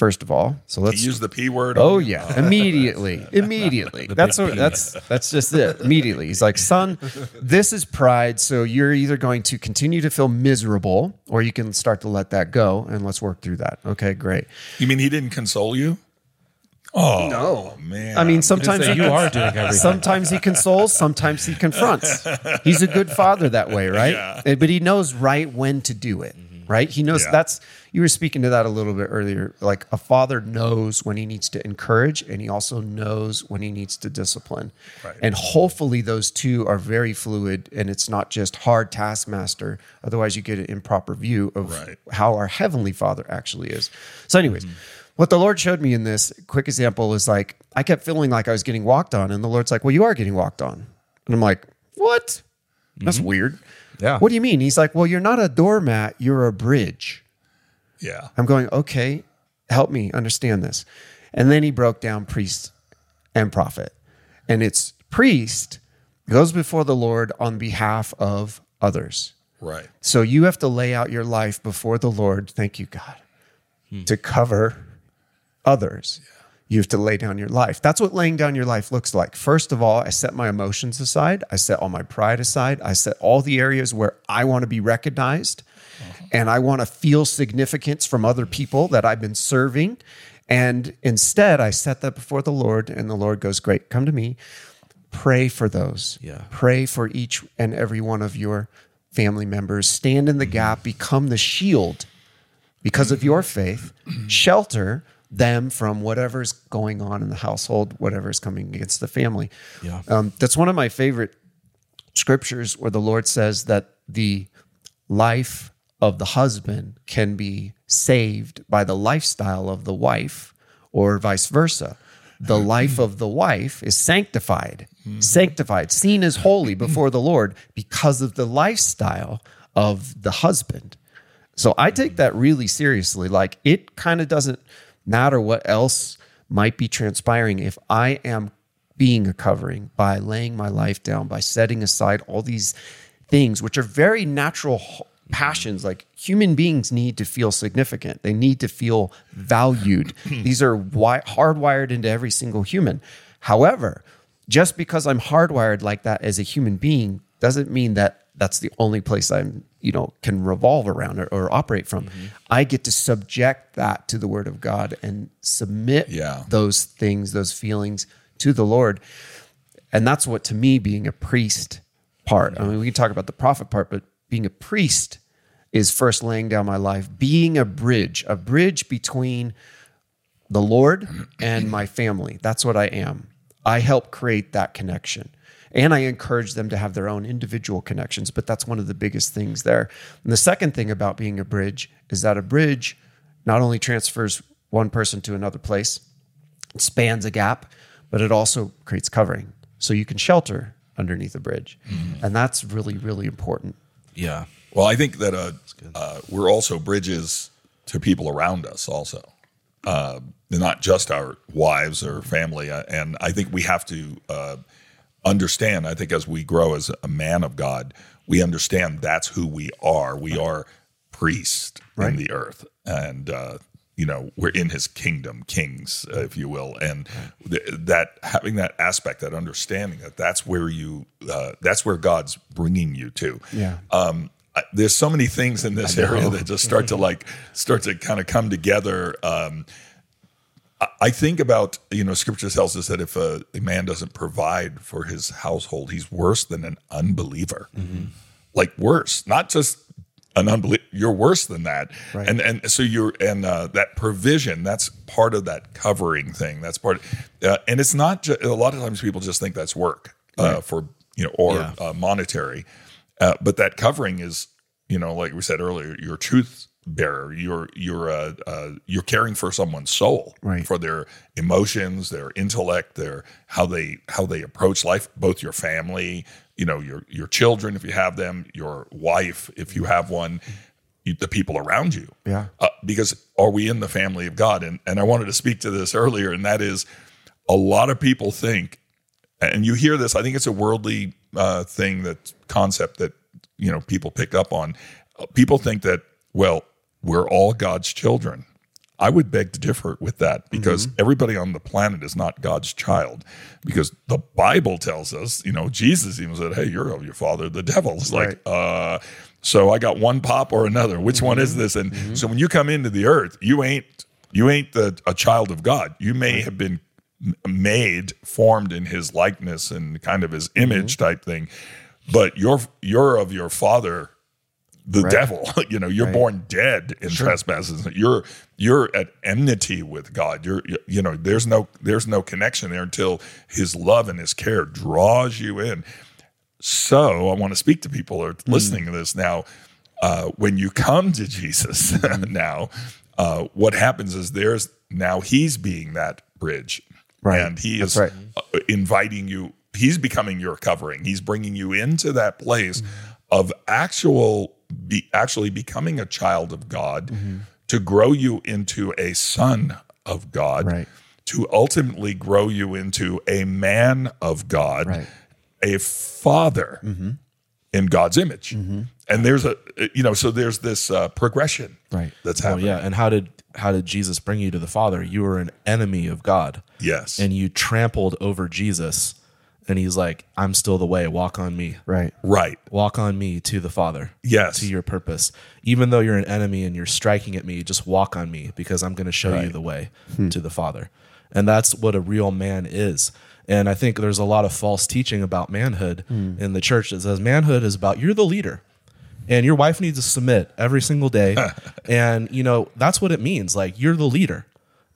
First of all, so let's use the P word. Oh yeah, immediately, (laughs) oh, immediately. That's (laughs) what that's that's just it. Immediately, he's like, "Son, this is pride. So you're either going to continue to feel miserable, or you can start to let that go, and let's work through that." Okay, great. You mean he didn't console you? Oh No. man. I mean, sometimes you are doing everything. Sometimes he consoles, sometimes he confronts. He's a good father that way, right? (laughs) And- But he knows right when to do it, right? He knows Yeah. that's you were speaking to that a little bit earlier. Like a father knows when he needs to encourage and he also knows when he needs to discipline. Right. And hopefully those two are very fluid and it's not just hard taskmaster. Otherwise you get an improper view of Right. how our heavenly father actually is. So, anyways, what the Lord showed me in this quick example is like I kept feeling like I was getting walked on, and the Lord's like, "Well, you are getting walked on," and I'm like, "What? That's mm-hmm. weird." Yeah. What do you mean? He's like, "Well, you're not a doormat. You're a bridge." yeah. I'm going, "Okay, help me understand this." And then he broke down priest and prophet, and it's priest goes before the Lord on behalf of others. Right. So you have to lay out your life before the Lord. Thank you, God, hmm. to cover others. You have to lay down your life. That's what laying down your life looks like. First of all, I set my emotions aside. I set all my pride aside. I set all the areas where I want to be recognized uh-huh. and I want to feel significance from other people that I've been serving. And instead, I set that before the Lord, and the Lord goes, Great, come to me. Pray for those. Yeah. Pray for each and every one of your family members. Stand in the mm-hmm. gap, become the shield because of your faith, shelter them from whatever's going on in the household, whatever's coming against the family. Yeah. Um, that's one of my favorite scriptures where the Lord says that the life of the husband can be saved by the lifestyle of the wife, or vice versa. The (clears throat) life of the wife is sanctified, sanctified, seen as holy before the Lord because of the lifestyle of the husband. So I take that really seriously. Like it kind of doesn't matter what else might be transpiring if I am being a covering by laying my life down, by setting aside all these things, which are very natural passions. Like human beings need to feel significant, they need to feel valued. (laughs) these are wi- hardwired into every single human. However, just because I'm hardwired like that as a human being doesn't mean that that's the only place I'm, you know, can revolve around or, or operate from. Mm-hmm. I get to subject that to the word of God and submit Yeah. those things, those feelings to the Lord. And that's what to me being a priest part. I mean, we can talk about the prophet part, but being a priest is first laying down my life, being a bridge, a bridge between the Lord and my family. That's what I am. I help create that connection. And I encourage them to have their own individual connections, but that's one of the biggest things there. And the second thing about being a bridge is that a bridge not only transfers one person to another place, it spans a gap, but it also creates covering. So you can shelter underneath a bridge. And that's really, really important. Yeah. Well, I think that uh, uh, we're also bridges to people around us, also, uh, not just our wives or family. Uh, and I think we have to uh, understand. I think as we grow as a man of God, we understand that's who we are. We are priests in the earth, and uh, you know we're in His kingdom, kings, uh, if you will. And th- that having that aspect, that understanding that that's where you, uh, that's where God's bringing you to Yeah. um, I- there's so many things in this (laughs) area that just start to like start to kind of come together. Um, I- think about you know Scripture tells us that if a, a man doesn't provide for his household, he's worse than an unbeliever. Like worse, not just an unbeliever. You're worse than that. And and so you're and uh, that provision. That's part of that covering thing. That's part. uh, and it's not. Ju- a lot of times people just think that's work uh, for you know, or Yeah. uh, monetary. Uh, but that covering is, you know, like we said earlier, your truth bearer. You're you're uh, uh, you're caring for someone's soul, Right. For their emotions, their intellect, their how they how they approach life. Both your family, you know, your your children if you have them, your wife if you have one, you, the people around you. Yeah. Uh, because are we in the family of God? And and I wanted to speak to this earlier, and that is, a lot of people think and you hear this i think it's a worldly uh, thing that concept that you know people pick up on people think that well we're all god's children. I would beg to differ with that because mm-hmm. everybody on the planet is not god's child because the bible tells us you know jesus even said hey you're of your father the devil. It's like uh so i got one pop or another. Which one is mm-hmm. this? And mm-hmm. so when you come into the earth you ain't you ain't the, a child of god. You may have been made formed in his likeness and kind of his image type thing but you're you're of your father the devil. (laughs) You know you're born dead in trespasses. You're you're at enmity with god. You're you- know there's no there's no connection there until his love and his care draws you in. So i want to speak to people who are listening to this now. Uh, when you come to jesus (laughs) now uh, what happens is there's now he's being that bridge. Right. and he That's is right. uh, inviting you he's becoming your covering. He's bringing you into that place Mm-hmm. of actual be actually becoming a child of god Mm-hmm. to grow you into a son of god Right. to ultimately grow you into a man of god Right. a father in god's image and there's a you know so there's this uh, progression Right. that's Oh happening yeah, and how did how did Jesus bring you to the Father? You were an enemy of God, yes and you trampled over Jesus, and He's like, "I'm still the way. Walk on me. Right. right Walk on me to the Father." yes To your purpose, even though you're an enemy and you're striking at me, just walk on me because I'm going to show you the way hmm. to the Father, and that's what a real man is. And I think there's a lot of false teaching about manhood hmm. in the church that says manhood is about you're the leader and your wife needs to submit every single day (laughs) and you know that's what it means like you're the leader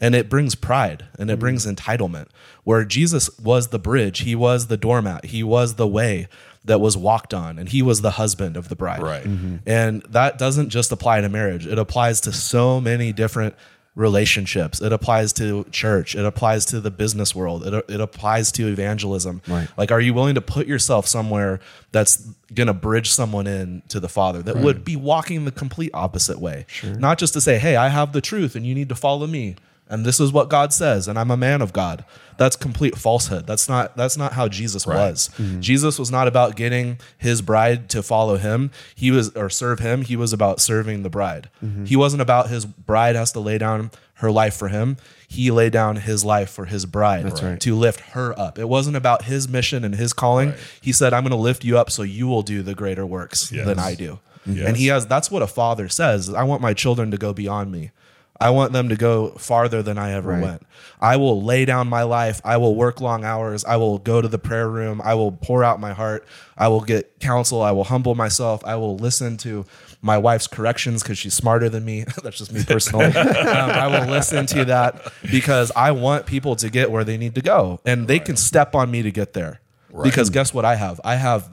and it brings pride and it mm. brings entitlement. Where jesus was the bridge he was the doormat he was the way that was walked on and he was the husband of the bride. Right. Mm-hmm. and that doesn't just apply to marriage. It applies to so many different relationships. It applies to church. It applies to the business world. It, it applies to evangelism. Right. like are you willing to put yourself somewhere that's going to bridge someone in to the father that would be walking the complete opposite way? Not just to say hey i have the truth and you need to follow me and this is what god says and i'm a man of god. That's complete falsehood. That's not that's not how jesus was. Mm-hmm. Jesus was not about getting his bride to follow him. He was or serve him. He was about serving the bride. Mm-hmm. He wasn't about his bride has to lay down her life for him. He laid down his life for his bride right. to lift her up. It wasn't about his mission and his calling. He said i'm going to lift you up so you will do the greater works Yes. than i do. Yes. and he has that's what a father says i want my children to go beyond me I want them to go farther than I ever Right. went. I will lay down my life. I will work long hours. I will go to the prayer room. I will pour out my heart. I will get counsel. I will humble myself. I will listen to my wife's corrections because she's smarter than me. (laughs) That's just me personally. (laughs) um, I will listen to that because I want people to get where they need to go and they can step on me to get there. Because guess what I have? I have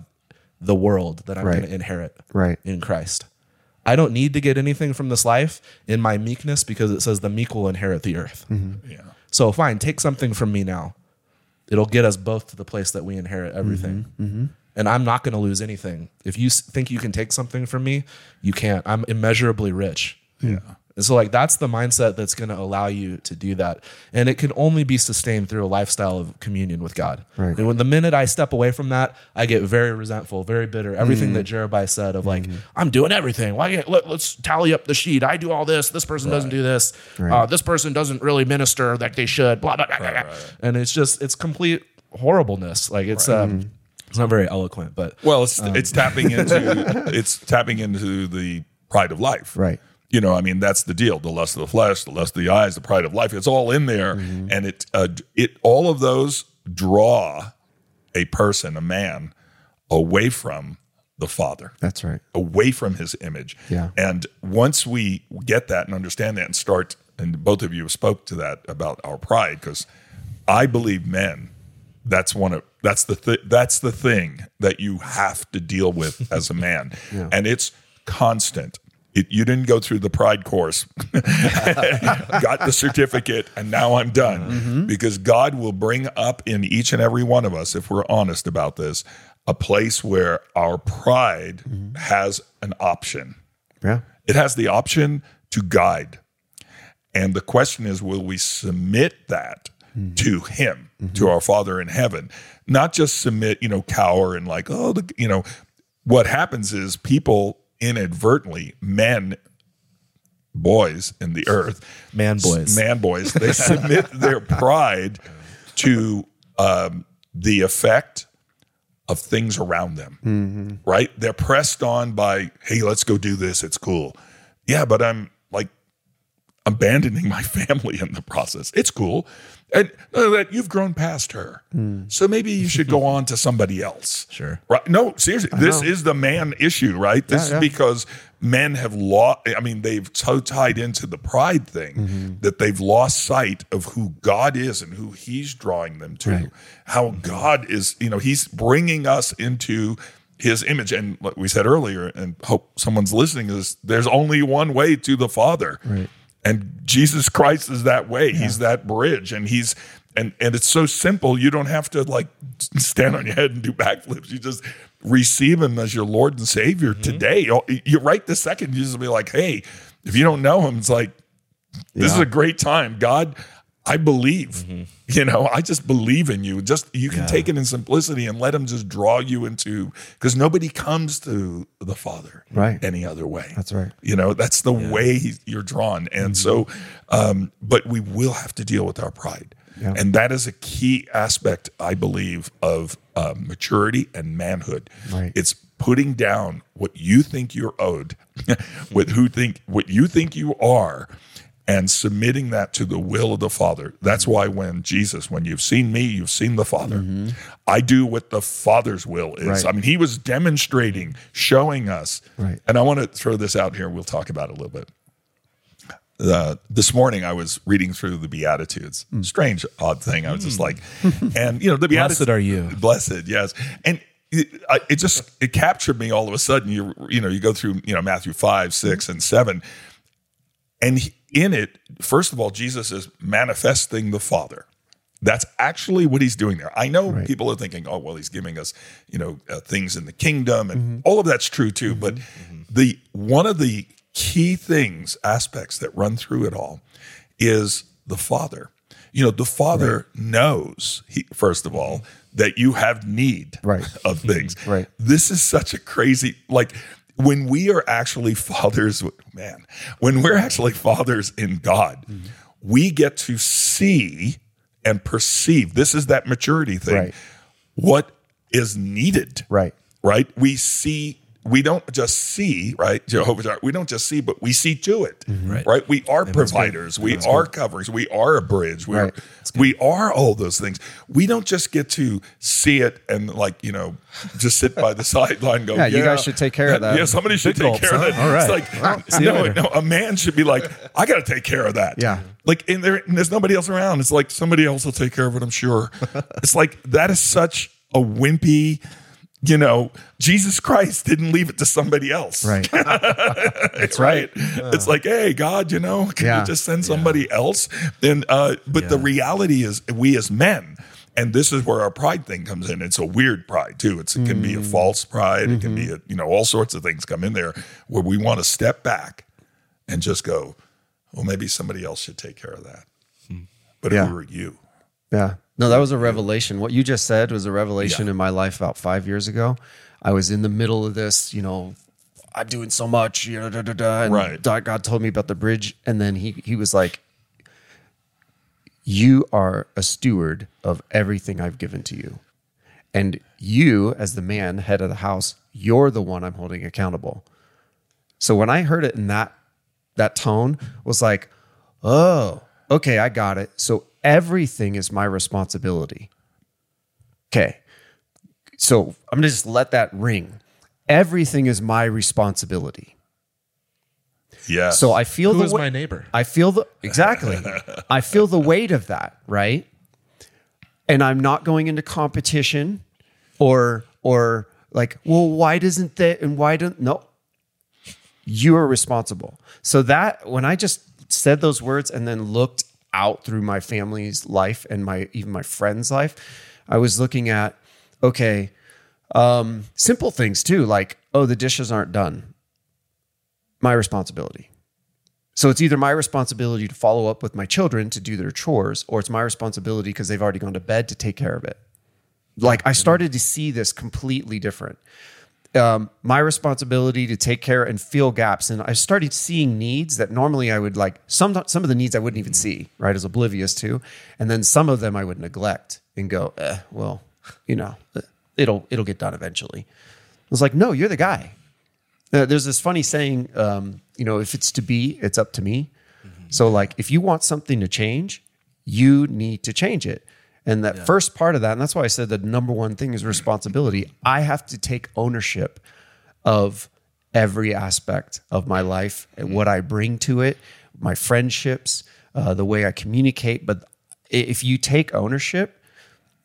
the world that I'm Right. going to inherit Right. in Christ. I don't need to get anything from this life in my meekness because it says the meek will inherit the earth. Mm-hmm. yeah So fine, take something from me now. It'll get us both to the place that we inherit everything. Mm-hmm. Mm-hmm. And I'm not going to lose anything. If you think you can take something from me, you can't. I'm immeasurably rich. yeah And so, like, that's the mindset that's going to allow you to do that. And it can only be sustained through a lifestyle of communion with God. Right. And when the minute I step away from that, I get very resentful, very bitter. Everything that Jeribai said of like, I'm doing everything. Why can't, let, us tally up the sheet. I do all this. This person doesn't do this. Uh, this person doesn't really minister like they should. Blah, blah, blah, blah, blah. And it's just, it's complete horribleness. Like, it's, um, it's not very eloquent, but Well, it's Um, it's tapping (laughs) into it's tapping into the pride of life. Right. You know, I mean, that's the deal. The lust of the flesh, the lust of the eyes, the pride of life. It's all in there, Mm-hmm. and it uh, it all of those draw a person, a man, away from the Father, That's right. away from His image. Yeah. And once we get that and understand that, and start, and both of you spoke to that about our pride, because I believe men that's one of that's the th- that's the thing that you have to deal with as a man, (laughs) and it's constant. It, you didn't go through the pride course, (laughs) got the certificate, and now I'm done. Mm-hmm. Because God will bring up in each and every one of us, if we're honest about this, a place where our pride mm-hmm. has an option. Yeah. It has the option to guide. And the question is, will we submit that mm-hmm. to Him, to our Father in heaven? Not just submit, you know, cower and like, oh, the, you know, what happens is people inadvertently, men, boys in the earth, Man boys. man boys, they (laughs) submit their pride to um, the effect of things around them, right? They're pressed on by, hey, let's go do this. It's cool. Yeah, but I'm abandoning my family in the process. It's cool. And uh, that you've grown past her. So maybe you should go (laughs) on to somebody else. Sure. Right. No, seriously, this is the man issue, right? This Yeah, yeah. is because men have lost, I mean, they've so tied into the pride thing Mm-hmm. that they've lost sight of who God is and who he's drawing them to. How God is, you know, he's bringing us into his image. And like we said earlier, and hope someone's listening is there's only one way to the Father. Right. And Jesus Christ is that way. He's that bridge. And he's and and it's so simple. You don't have to like stand on your head and do backflips. You just receive him as your Lord and Savior mm-hmm. today. Oh, You right the second, you just be like, hey, if you don't know him, it's like this is a great time. God, I believe. You know, I just believe in you. Just you can take it in simplicity and let him just draw you into because nobody comes to the Father Right. any other way. That's right. You know, that's the way he- you're drawn. And so, um, but we will have to deal with our pride. Yeah. And that is a key aspect, I believe, of um, maturity and manhood. Right. It's putting down what you think you're owed, (laughs) with who think what you think you are, and submitting that to the will of the Father. That's mm-hmm. why when Jesus, when you've seen me, you've seen the Father. Mm-hmm. I do what the Father's will is. Right. I mean, he was demonstrating, showing us. Right. And I want to throw this out here. We'll talk about it a little bit. Uh, this morning I was reading through the Beatitudes. Mm. Strange, odd thing. I was just mm. like, (laughs) and you know, the Beatitudes. Blessed are you. Blessed, yes. And it, it just it captured me all of a sudden. You you know you go through you know Matthew five, six, mm-hmm. and seven, and he- in it, first of all, Jesus is manifesting the Father. That's actually what he's doing there. I know people are thinking, oh, well, he's giving us, you know, uh, things in the kingdom, and mm-hmm. all of that's true too. But mm-hmm. Mm-hmm. the one of the key things, aspects that run through it all, is the Father. You know, the Father knows, he, first of all, that you have need Right. of things. (laughs) Right. This is such a crazy, like, when we are actually fathers, man, when we're actually fathers in God, we get to see and perceive. This is that maturity thing. Right. What is needed. Right. Right. We see. We don't just see, right? Jehovah Jireh. We don't just see, but we see to it, mm-hmm. Right. right? We are providers. We are coverings. We are a bridge. We Right. are, we are all those things. We don't just get to see it and like you know just sit by the (laughs) sideline. and Go, Yeah, you guys should take care of that." Yeah, somebody should Big take gulps, care of that. All right. It's like Well, no, no, a man should be like, I got to take care of that. Yeah. Like, and, there, and there's nobody else around. It's like somebody else will take care of it. I'm sure. (laughs) it's like that is such a wimpy. You know, Jesus Christ didn't leave it to somebody else. Right. (laughs) That's right. It's like, hey, God, you know, can Yeah. you just send somebody else? And uh, but the reality is, we as men, and this is where our pride thing comes in. It's a weird pride too. It's, it can be a mm. false pride. It can be, mm-hmm. a, you know, all sorts of things come in there where we want to step back and just go, well, maybe somebody else should take care of that. Hmm. But Yeah. if we were you, Yeah. No, that was a revelation. What you just said was a revelation in my life about five years ago. I was in the middle of this, you know, I'm doing so much, you know, da, da, da, and Right. God God told me about the bridge, and then he he was like, "You are a steward of everything I've given to you, and you, as the man, head of the house, you're the one I'm holding accountable." So when I heard it in that that tone was like, oh, okay, I got it. So everything is my responsibility. Okay. So I'm gonna just let that ring. Everything is my responsibility. Yeah. So I feel Who the is wa- my neighbor? I feel the exactly. I feel the weight of that, right? and I'm not going into competition or or like, well, why doesn't that and why don't no? You are responsible. So that when I just said those words and then looked out through my family's life and my even my friends' life, I was looking at okay, um, simple things too, like oh, the dishes aren't done. My responsibility. So it's either my responsibility to follow up with my children to do their chores, or it's my responsibility because they've already gone to bed to take care of it. Like I started to see this completely different. Um, my responsibility to take care and fill gaps, and I started seeing needs that normally I would like. Some some of the needs I wouldn't even see, right? As oblivious to, and then some of them I would neglect and go, eh, well, you know, it'll it'll get done eventually. I was like, no, you're the guy. Uh, there's this funny saying, um, you know, if it's to be, it's up to me. So, like, if you want something to change, you need to change it. And that first part of that, and that's why I said the number one thing is responsibility. I have to take ownership of every aspect of my life and what I bring to it, my friendships, uh, the way I communicate. But if you take ownership,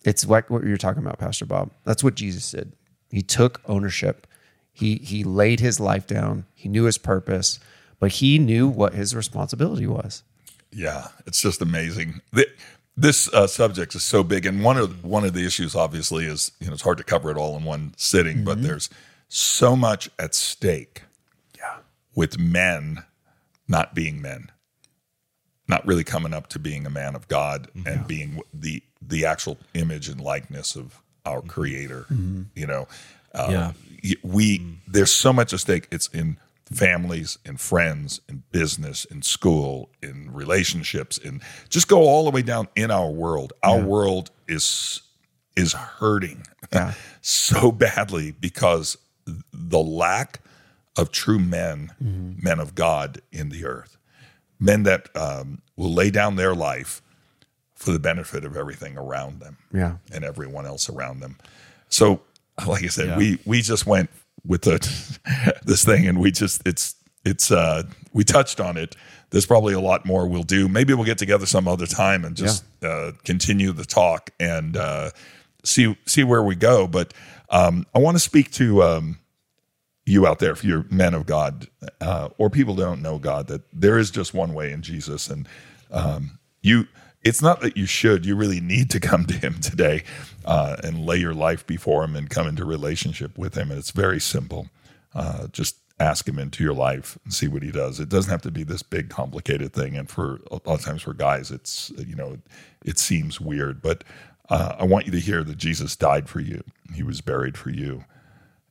it's like what you're talking about, Pastor Bob. That's what Jesus did. He took ownership. He he laid his life down. He knew his purpose, but he knew what his responsibility was. Yeah, it's just amazing. Th- This uh, subject is so big, and one of one of the issues, obviously, is you know it's hard to cover it all in one sitting, but mm-hmm. there's so much at stake. Yeah. with men not being men, not really coming up to being a man of God mm-hmm. and being the the actual image and likeness of our mm-hmm. Creator. You know, uh, Yeah. we mm. there's so much at stake. It's in families, and friends, and business, and school, in relationships, and just go all the way down in our world. Our world is is hurting (laughs) so badly because the lack of true men, men of God in the earth, men that um, will lay down their life for the benefit of everything around them Yeah. and everyone else around them. So, like I said, we we just went with the (laughs) this thing, and we just it's it's uh we touched on it. There's probably a lot more we'll do. Maybe we'll get together some other time and just uh, continue the talk and uh, see see where we go. But um, I want to speak to um, you out there, if you're men of God uh, or people don't know God, that there is just one way in Jesus, and um, you. It's not that you should; you really need to come to Him today uh, and lay your life before Him and come into relationship with Him. And it's very simple. Uh, just ask Him into your life and see what He does. It doesn't have to be this big, complicated thing. And for a lot of times for guys, it's you know, it seems weird, but uh, I want you to hear that Jesus died for you. He was buried for you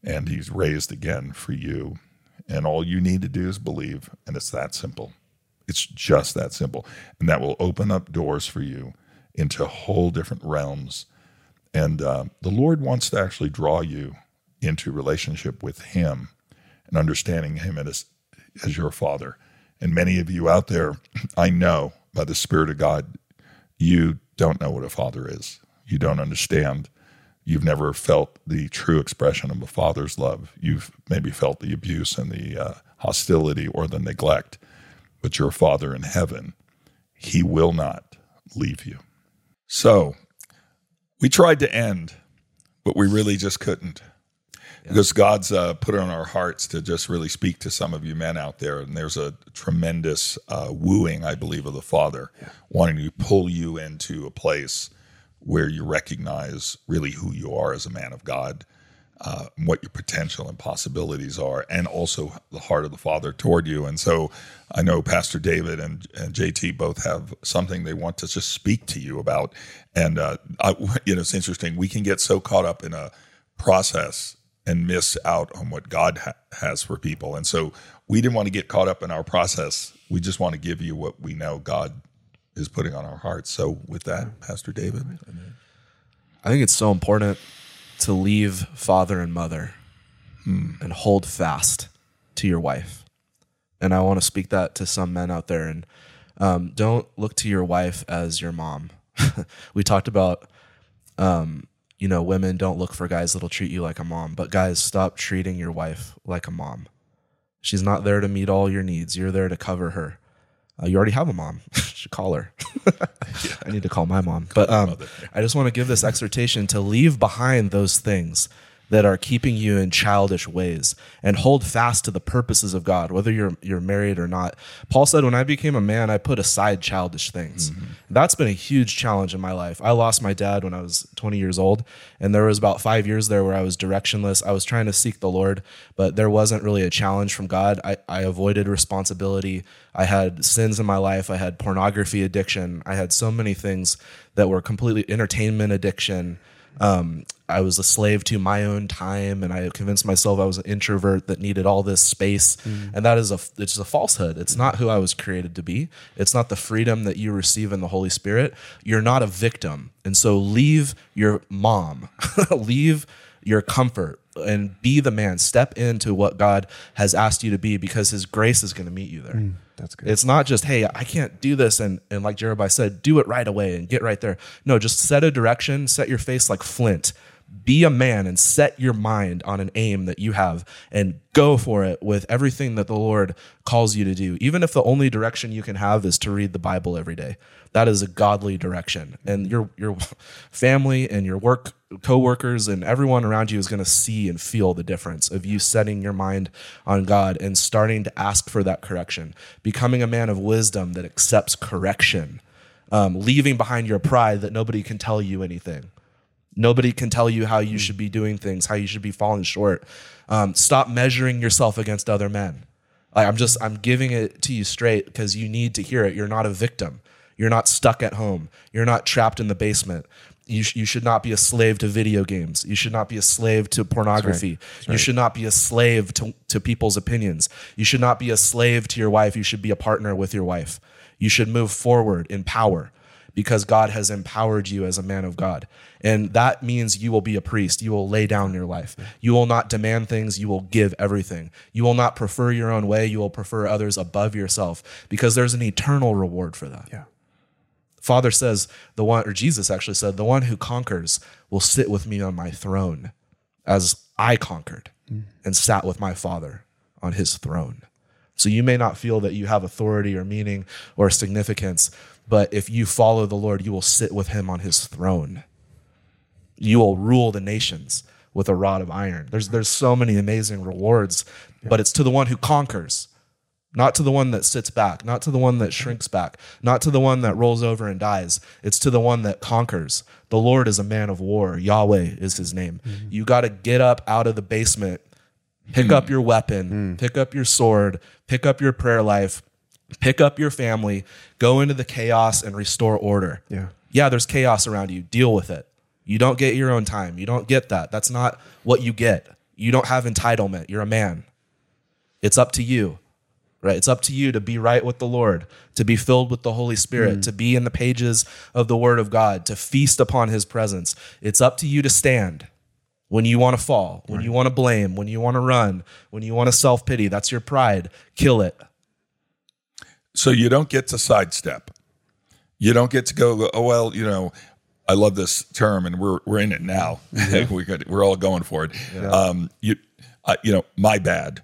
and he's raised again for you. And all you need to do is believe, and it's that simple. It's just that simple. And that will open up doors for you into whole different realms. And uh, the Lord wants to actually draw you into relationship with Him and understanding Him as, as your Father. And many of you out there, (clears throat) I know by the Spirit of God, you don't know what a father is. You don't understand you've never felt the true expression of a father's love. You've maybe felt the abuse and the uh, hostility or the neglect, but your Father in heaven, He will not leave you. So we tried to end, but we really just couldn't. Because God's uh, put it on our hearts to just really speak to some of you men out there. And there's a tremendous uh, wooing, I believe, of the Father, wanting to pull you into a place where you recognize really who you are as a man of God, uh, what your potential and possibilities are, and also the heart of the Father toward you. And so I know Pastor David and, and JT both have something they want to just speak to you about. And, uh, I, (laughs) you know, it's interesting. We can get so caught up in a process and miss out on what God ha- has for people. And so we didn't want to get caught up in our process. We just want to give you what we know God is putting on our hearts. So with that, Pastor David. I think it's so important to leave father and mother and hold fast to your wife. And I want to speak that to some men out there. And um, don't look to your wife as your mom. (laughs) we talked about, um, you know, women don't look for guys that'll treat you like a mom, but guys, stop treating your wife like a mom. She's not there to meet all your needs. You're there to cover her. Uh, you already have a mom. (laughs) You should call her. (laughs) I need to call my mom. But um, I just want to give this exhortation to leave behind those things that are keeping you in childish ways and hold fast to the purposes of God, whether you're you're married or not. Paul said, "When I became a man, I put aside childish things." That's been a huge challenge in my life. I lost my dad when I was 20 years old, and there was about five years there where I was directionless. I was trying to seek the Lord, but there wasn't really a challenge from God. I, I avoided responsibility. I had sins in my life. I had pornography addiction. I had so many things that were completely entertainment addiction um, I was a slave to my own time, and I convinced myself I was an introvert that needed all this space, mm. and that is a it's a falsehood. It's not who I was created to be. It's not the freedom that you receive in the Holy Spirit. You're not a victim, and so leave your mom, (laughs) leave your comfort, and be the man. Step into what God has asked you to be, because His grace is going to meet you there. Mm, that's good. It's not just, hey, I can't do this. And, and like Jeremiah said, do it right away and get right there. No, just set a direction, set your face like flint. Be a man and set your mind on an aim that you have and go for it with everything that the Lord calls you to do. Even if the only direction you can have is to read the Bible every day. That is a godly direction. And your your family and your work coworkers and everyone around you is going to see and feel the difference of you setting your mind on God and starting to ask for that correction, becoming a man of wisdom that accepts correction, um, leaving behind your pride that nobody can tell you anything. Nobody can tell you how you should be doing things, how you should be falling short. Um, stop measuring yourself against other men. Like I'm just I'm giving it to you straight because you need to hear it. You're not a victim. You're not stuck at home. You're not trapped in the basement. You, sh- you should not be a slave to video games. You should not be a slave to pornography. You should not be a slave to, to people's opinions. You should not be a slave to your wife. You should be a partner with your wife. You should move forward in power because God has empowered you as a man of God. And that means you will be a priest. You will lay down your life. You will not demand things. You will give everything. You will not prefer your own way. You will prefer others above yourself because there's an eternal reward for that. yeah. Father says, the one, or Jesus actually said, the one who conquers will sit with me on my throne as I conquered mm. and sat with my Father on his throne. So you may not feel that you have authority or meaning or significance, but if you follow the Lord, you will sit with him on his throne. You will rule the nations with a rod of iron. There's there's so many amazing rewards, but it's to the one who conquers, not to the one that sits back, not to the one that shrinks back, not to the one that rolls over and dies. It's to the one that conquers. The Lord is a man of war. Yahweh is his name. Mm-hmm. You got to get up out of the basement, pick hmm. up your weapon, hmm. pick up your sword, pick up your prayer life, pick up your family, go into the chaos and restore order. Yeah. Yeah, there's chaos around you. Deal with it. You don't get your own time. You don't get that. That's not what you get. You don't have entitlement. You're a man. It's up to you, right? It's up to you to be right with the Lord, to be filled with the Holy Spirit, mm. to be in the pages of the Word of God, to feast upon His presence. It's up to you to stand when you want to fall, when you want to blame, when you want to run, when you want to self pity. That's your pride. Kill it. So you don't get to sidestep. You don't get to go. Oh well, you know. I love this term, and we're we're in it now. (laughs) (laughs) we could, we're all going for it. Um, you, uh, you know, my bad.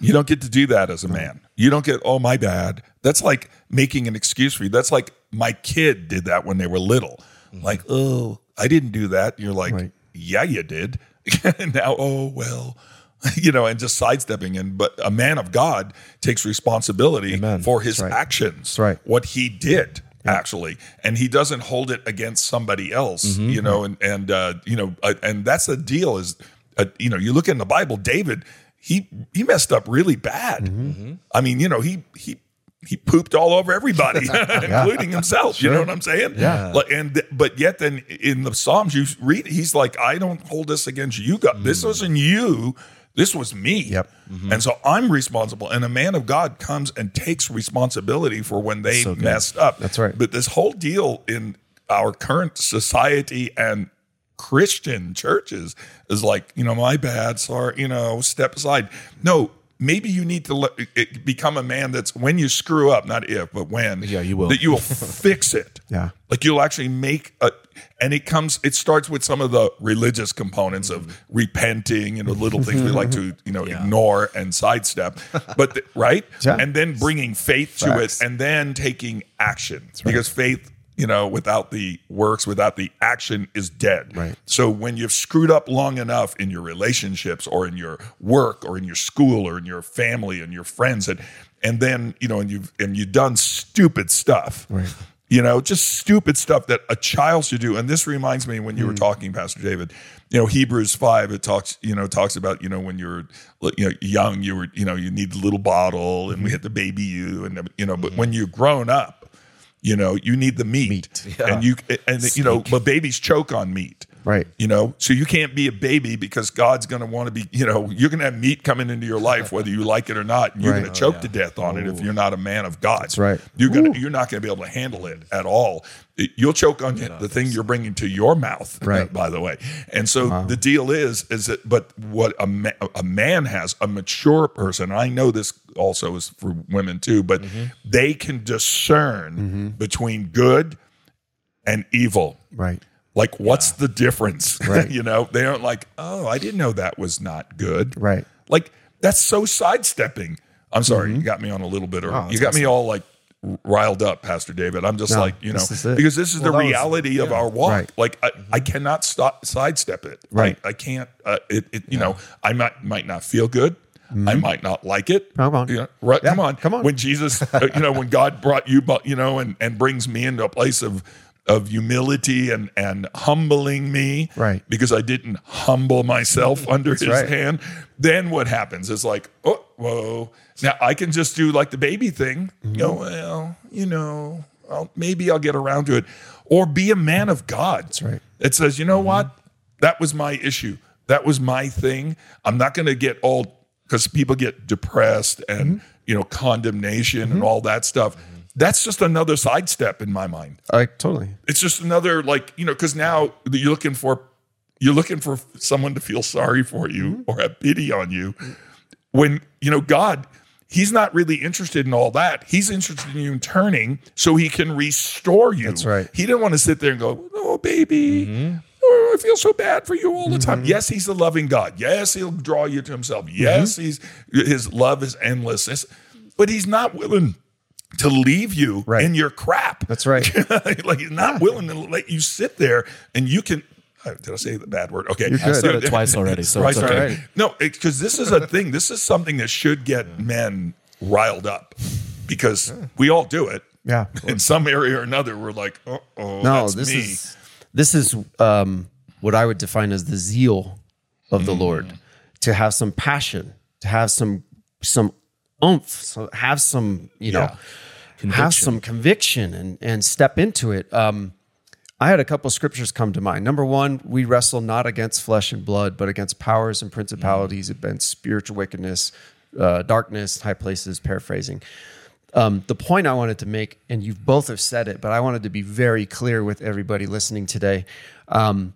you don't get to do that as a man. You don't get, oh my bad. That's like making an excuse for you. That's like my kid did that when they were little. Like, oh, I didn't do that. You're like, Right. yeah, you did. (laughs) now, oh well, (laughs) you know, and just sidestepping. And but a man of God takes responsibility Amen. for his right. actions, right. what he did actually, and he doesn't hold it against somebody else, Mm-hmm. you know, and and uh, you know, uh, and that's the deal is, uh, you know, you look in the Bible, David, he he messed up really bad. Mm-hmm. I mean, you know, he he. He pooped all over everybody, (laughs) (laughs) including himself. You know what I'm saying? Yeah. Like, and but yet, then in the Psalms, you read, he's like, "I don't hold this against you, God. This wasn't you. This was me." Yep. And so I'm responsible. And a man of God comes and takes responsibility for when they So messed up. That's right. But this whole deal in our current society and Christian churches is like, you know, my bad, sorry, you know, step aside. No, maybe you need to let, it, become a man that's when you screw up, not if, but when. Yeah, you will. That you will (laughs) fix it. Yeah. Like you'll actually make a, and it comes, it starts with some of the religious components of mm-hmm. repenting and the little things we like to, (laughs) you know, ignore and sidestep. But, the, right? Yeah. And then bringing faith to it and then taking action because faith, you know, without the works, without the action is dead. Right. So when you've screwed up long enough in your relationships or in your work or in your school or in your family and your friends and and then, you know, and you've and you've done stupid stuff. Right. You know, just stupid stuff that a child should do. And this reminds me when you were hmm. talking, Pastor David, you know, Hebrews 5, it talks, you know, talks about, you know, when you're you know young, you were, you know, you need the little bottle and we hmm. had to baby you and you know, but hmm. when you're grown up, you know, you need the meat. (laughs) And you and you know, but babies choke on meat. Right. You know, so you can't be a baby because God's going to want to be, you know, you're going to have meat coming into your life whether you like it or not. And you're Right. going to choke oh, to death on it if you're not a man of God. That's right. You're going to you're not going to be able to handle it at all. You'll choke on the thing you're bringing to your mouth, uh, Right. by the way. And so uh-huh. the deal is is that but what a ma- a man has, a mature person, I know this also is for women too, but Mm-hmm. they can discern mm-hmm. between good and evil. Right. Like, what's the difference? (laughs) Right. you know, they aren't like, oh, I didn't know that was not good. Right. Like, that's so sidestepping. I'm sorry, Mm-hmm. you got me on a little bit, or Oh, you got me all like riled up, Pastor David. I'm just No, like, you know, this because this is Well, the that was- reality of our walk. Right. Like, I, I cannot stop sidestep it. Right. I, I can't. Uh, it, it. You know, I might might not feel good. I might not like it. Mm-hmm. Come on. You know, right, come on. come on. When Jesus, uh, you know, when God brought you, you know, and, and brings me into a place of of humility and and humbling me, Right. Because I didn't humble myself (laughs) under His right. hand. Then what happens? is like, oh, whoa. Now I can just do like the baby thing. Mm-hmm. Go, well, you know, I'll, maybe I'll get around to it, or be a man of God. That's right. It says, you know mm-hmm. what? That was my issue. That was my thing. I'm not going to get all because people get depressed and mm-hmm. you know condemnation and mm-hmm. all that stuff. That's just another sidestep in my mind. I totally. It's just another like you know because now you're looking for you're looking for someone to feel sorry for you mm-hmm. or have pity on you. When you know God, He's not really interested in all that. He's interested in you turning so He can restore you. That's right. He didn't want to sit there and go, "Oh, baby." Mm-hmm. Oh, I feel so bad for you all the time. Mm-hmm. Yes, he's a loving God. Yes, he'll draw you to himself. Yes, he's his love is endless. It's- But he's not willing to leave you Right. in your crap. That's right. (laughs) like he's not willing to let you sit there and you can. uh, Did I say the bad word? Okay, You're I said it twice already, so Twice it's okay. already. No, because this is a thing. This is something that should get men riled up because we all do it. Yeah. In some area or another, we're like, oh, oh No, that's this me. is this is um, what I would define as the zeal of the Lord. To have some passion, to have some some oomph, so have some you know, have some conviction and and step into it. Um, I had a couple scriptures come to mind. Number one, we wrestle not against flesh and blood, but against powers and principalities, against spiritual wickedness, uh, darkness, high places. Paraphrasing. Um, the point I wanted to make, and you both have said it, but I wanted to be very clear with everybody listening today. Um,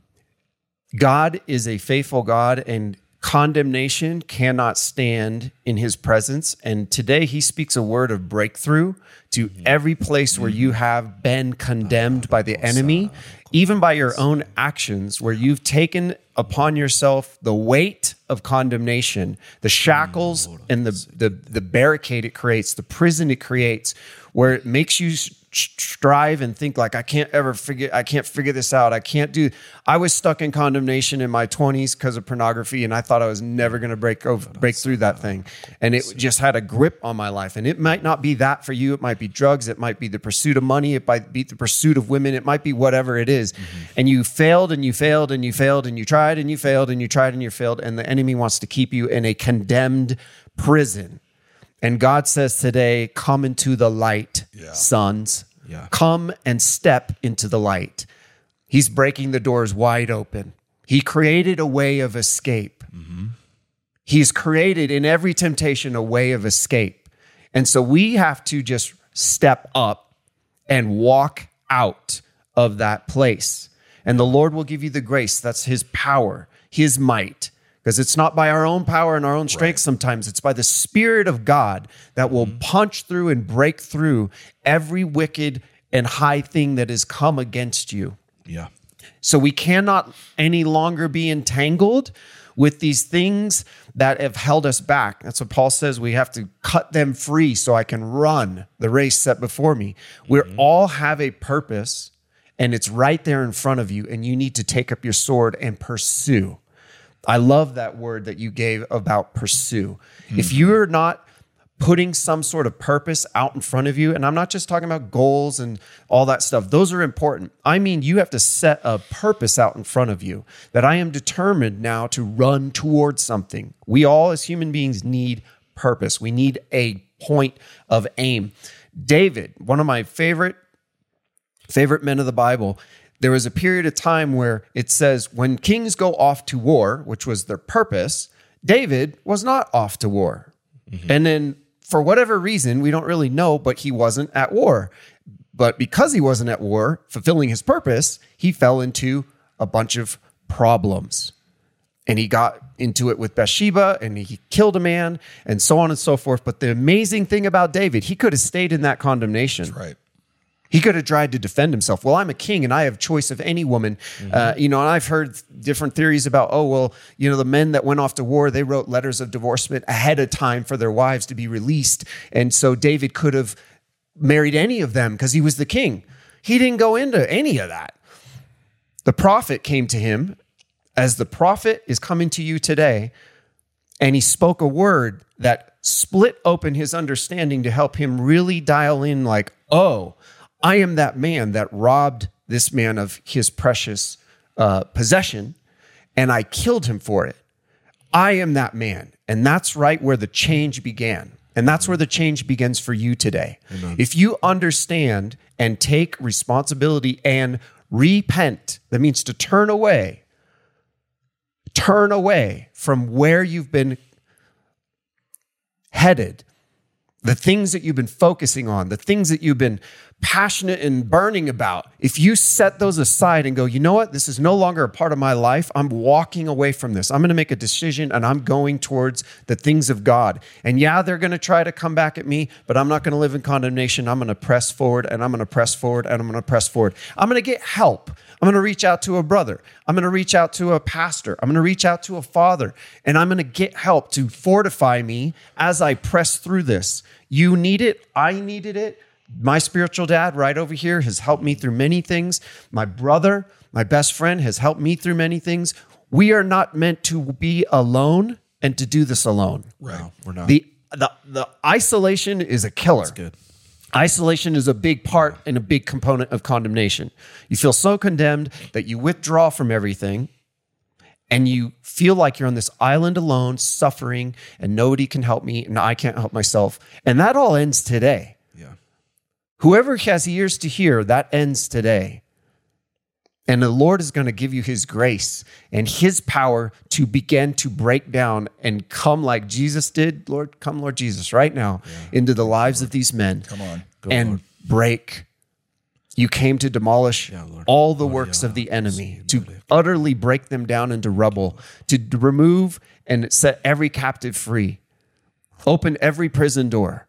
God is a faithful God, and condemnation cannot stand in his presence. And today he speaks a word of breakthrough to every place where you have been condemned by the enemy, even by your own actions, where you've taken upon yourself the weight of condemnation, the shackles and the, the, the barricade it creates, the prison it creates, where it makes you strive and think like I can't ever figure I can't figure this out. I can't do I was stuck in condemnation in my 20s because of pornography and I thought I was never going to break over, break through that thing. And it just had a grip on my life. And it might not be that for you. It might be drugs, it might be the pursuit of money, it might be the pursuit of women, it might be whatever it is. Mm-hmm. And you failed and you failed and you failed and you tried and you failed and you tried and you failed and the enemy wants to keep you in a condemned prison. And God says today, come into the light, sons. Yeah. Come and step into the light. He's breaking the doors wide open. He created a way of escape. Mm-hmm. He's created in every temptation a way of escape. And so we have to just step up and walk out of that place. And the Lord will give you the grace. That's his power, his might. Because it's not by our own power and our own strength sometimes it's by the spirit of god that will mm-hmm. punch through and break through every wicked and high thing that has come against you Yeah. so we cannot any longer be entangled with these things that have held us back. That's what Paul says. We have to cut them free so I can run the race set before me. We mm-hmm. all have a purpose and it's right there in front of you, and you need to take up your sword and pursue. I love that word that you gave about pursue. Hmm. If you're not putting some sort of purpose out in front of you, and I'm not just talking about goals and all that stuff, those are important. I mean, you have to set a purpose out in front of you that I am determined now to run towards something. We all, as human beings, need purpose, we need a point of aim. David, one of my favorite favorite men of the Bible, there was a period of time where it says when kings go off to war, which was their purpose, David was not off to war. Mm-hmm. And then for whatever reason, we don't really know, but he wasn't at war. But because he wasn't at war, fulfilling his purpose, he fell into a bunch of problems. And he got into it with Bathsheba and he killed a man and so on and so forth. But the amazing thing about David, he could have stayed in that condemnation. Right. He could have tried to defend himself. Well, I'm a king and I have choice of any woman. Uh, you know, and I've heard different theories about, oh, well, you know, the men that went off to war, they wrote letters of divorcement ahead of time for their wives to be released. And so David could have married any of them because he was the king. He didn't go into any of that. The prophet came to him as the prophet is coming to you today, and he spoke a word that split open his understanding to help him really dial in like, oh, I am that man that robbed this man of his precious uh, possession, and I killed him for it. I am that man. And that's right where the change began. And that's where the change begins for you today. If you understand and take responsibility and repent, that means to turn away, turn away from where you've been headed, the things that you've been focusing on, the things that you've been passionate and burning about, if you set those aside and go, you know what, this is no longer a part of my life, I'm walking away from this. I'm going to make a decision and I'm going towards the things of God. And yeah, they're going to try to come back at me, but I'm not going to live in condemnation. I'm going to press forward and I'm going to press forward and I'm going to press forward. I'm going to get help. I'm going to reach out to a brother. I'm going to reach out to a pastor. I'm going to reach out to a father and I'm going to get help to fortify me as I press through this. You need it. I needed it. My spiritual dad, right over here, has helped me through many things. My brother, my best friend, has helped me through many things. We are not meant to be alone and to do this alone. Right. We're not. The, the, the isolation is a killer. good. Isolation is a big part and a big component of condemnation. You feel so condemned that you withdraw from everything and you feel like you're on this island alone, suffering, and nobody can help me, and I can't help myself. And that all ends today. Yeah. Whoever has ears to hear, that ends today. And the Lord is going to give you his grace and his power to begin to break down and come like Jesus did. Lord, come, Lord Jesus, right now into the lives of these men. Come on. Go, and Lord. break. You came to demolish Yeah, all the Lord, works yeah. of the enemy, to utterly break them down into rubble, to remove and set every captive free, open every prison door.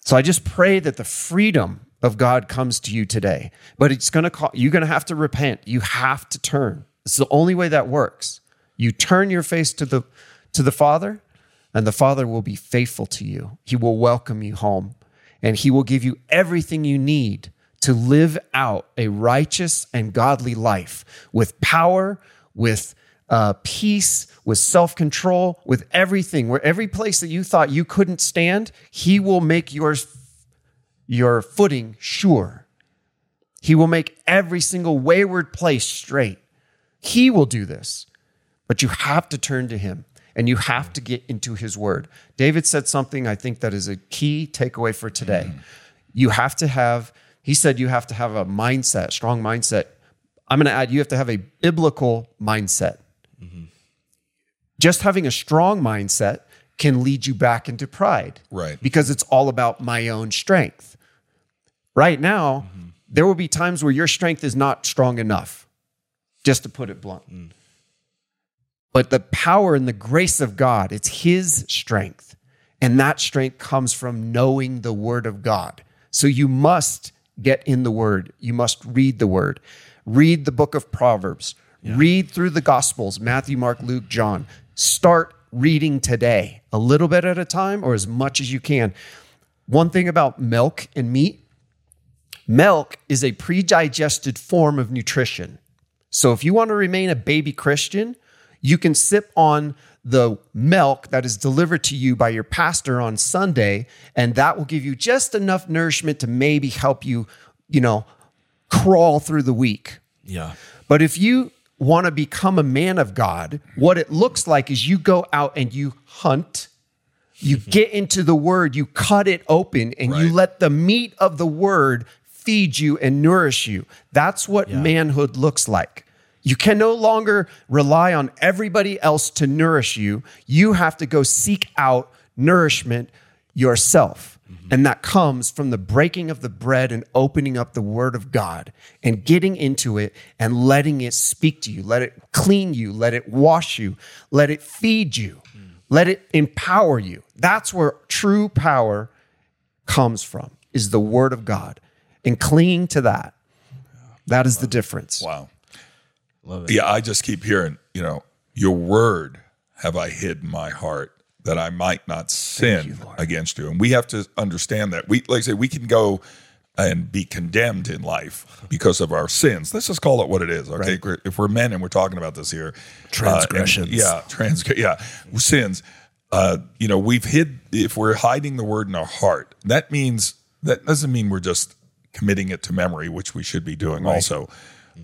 So I just pray that the freedom of God comes to you today. But it's going to call you're going to have to repent. You have to turn. It's the only way that works. You turn your face to the to the Father, and the Father will be faithful to you. He will welcome you home, and he will give you everything you need to live out a righteous and godly life with power, with uh, peace, with self control, with everything. Where every place that you thought you couldn't stand, He will make yours your footing sure. He will make every single wayward place straight. He will do this. But you have to turn to him and you have to get into his word. David said something I think that is a key takeaway for today. You have to have, he said, you have to have a mindset, strong mindset. I'm going to add, you have to have a biblical mindset. Mm-hmm. Just having a strong mindset can lead you back into pride Right. because it's all about my own strength. Right now, mm-hmm. there will be times where your strength is not strong enough, just to put it blunt. Mm. but the power and the grace of God, it's his strength. And that strength comes from knowing the word of God. So you must get in the word. You must read the word. Read the book of Proverbs. Read through the gospels, Matthew, Mark, Luke, John. Start reading today, a little bit at a time or as much as you can. One thing about milk and meat, milk is a pre-digested form of nutrition. So if you want to remain a baby Christian, you can sip on the milk that is delivered to you by your pastor on Sunday, and that will give you just enough nourishment to maybe help you, you know, crawl through the week. Yeah. But if you want to become a man of God, what it looks like is you go out and you hunt, you (laughs) get into the word, you cut it open, and you let the meat of the word feed you and nourish you. That's what manhood looks like. You can no longer rely on everybody else to nourish you. You have to go seek out nourishment yourself. Mm-hmm. And that comes from the breaking of the bread and opening up the word of God and getting into it and letting it speak to you. Let it clean you. Let it wash you. Let it feed you. Mm. Let it empower you. That's where true power comes from, is the word of God. And clinging to that. That is the difference. Wow. Love it. Yeah, I just keep hearing, you know, your word have I hid in my heart that I might not sin against you. And we have to understand that. We like I say we can go and be condemned in life because of our sins. Let's just call it what it is. Okay. If we're men and we're talking about this here. uh, and- Transgressions. yeah, trans yeah. Sins. Uh, you know, we've hid if we're hiding the word in our heart, that means that doesn't mean we're just committing it to memory, which we should be doing also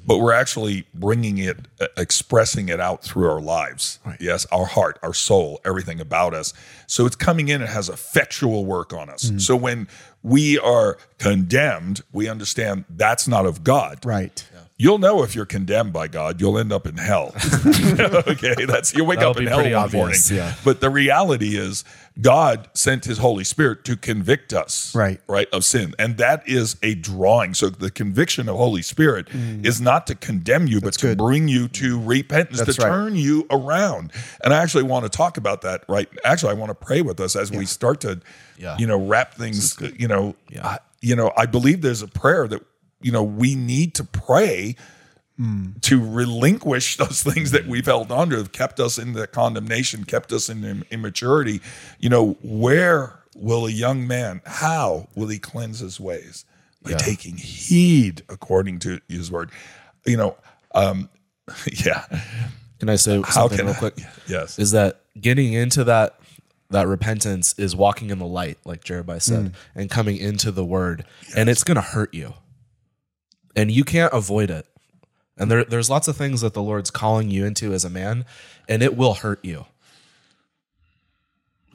but we're actually bringing it, uh, expressing it out through our lives. Yes, our heart, our soul, everything about us. So it's coming in it has effectual work on us. So when we are condemned, we understand that's not of God. Right. You'll know if you're condemned by God, you'll end up in hell. (laughs) okay, that's you wake That'll up in hell one obvious, morning. yeah. But the reality is, God sent His Holy Spirit to convict us, Right. right, of sin, and that is a drawing. So the conviction of Holy Spirit mm. is not to condemn you, but to good. bring you to repentance, That's to right. turn you around. And I actually want to talk about that. Right, actually, I want to pray with us as we start to, Yeah. you know, wrap things. You know, I, you know, I believe there's a prayer that you know we need to pray to relinquish those things that we've held on to have kept us in the condemnation, kept us in immaturity. You know, where will a young man, how will he cleanse his ways? By Yeah. taking heed according to his word. You know, um, (laughs) yeah. Can I say How something can real I- quick? (laughs) Yes. Is that getting into that that repentance is walking in the light, like Jeremiah said, and coming into the word. And it's gonna hurt you. And you can't avoid it. And there, there's lots of things that the Lord's calling you into as a man, and it will hurt you.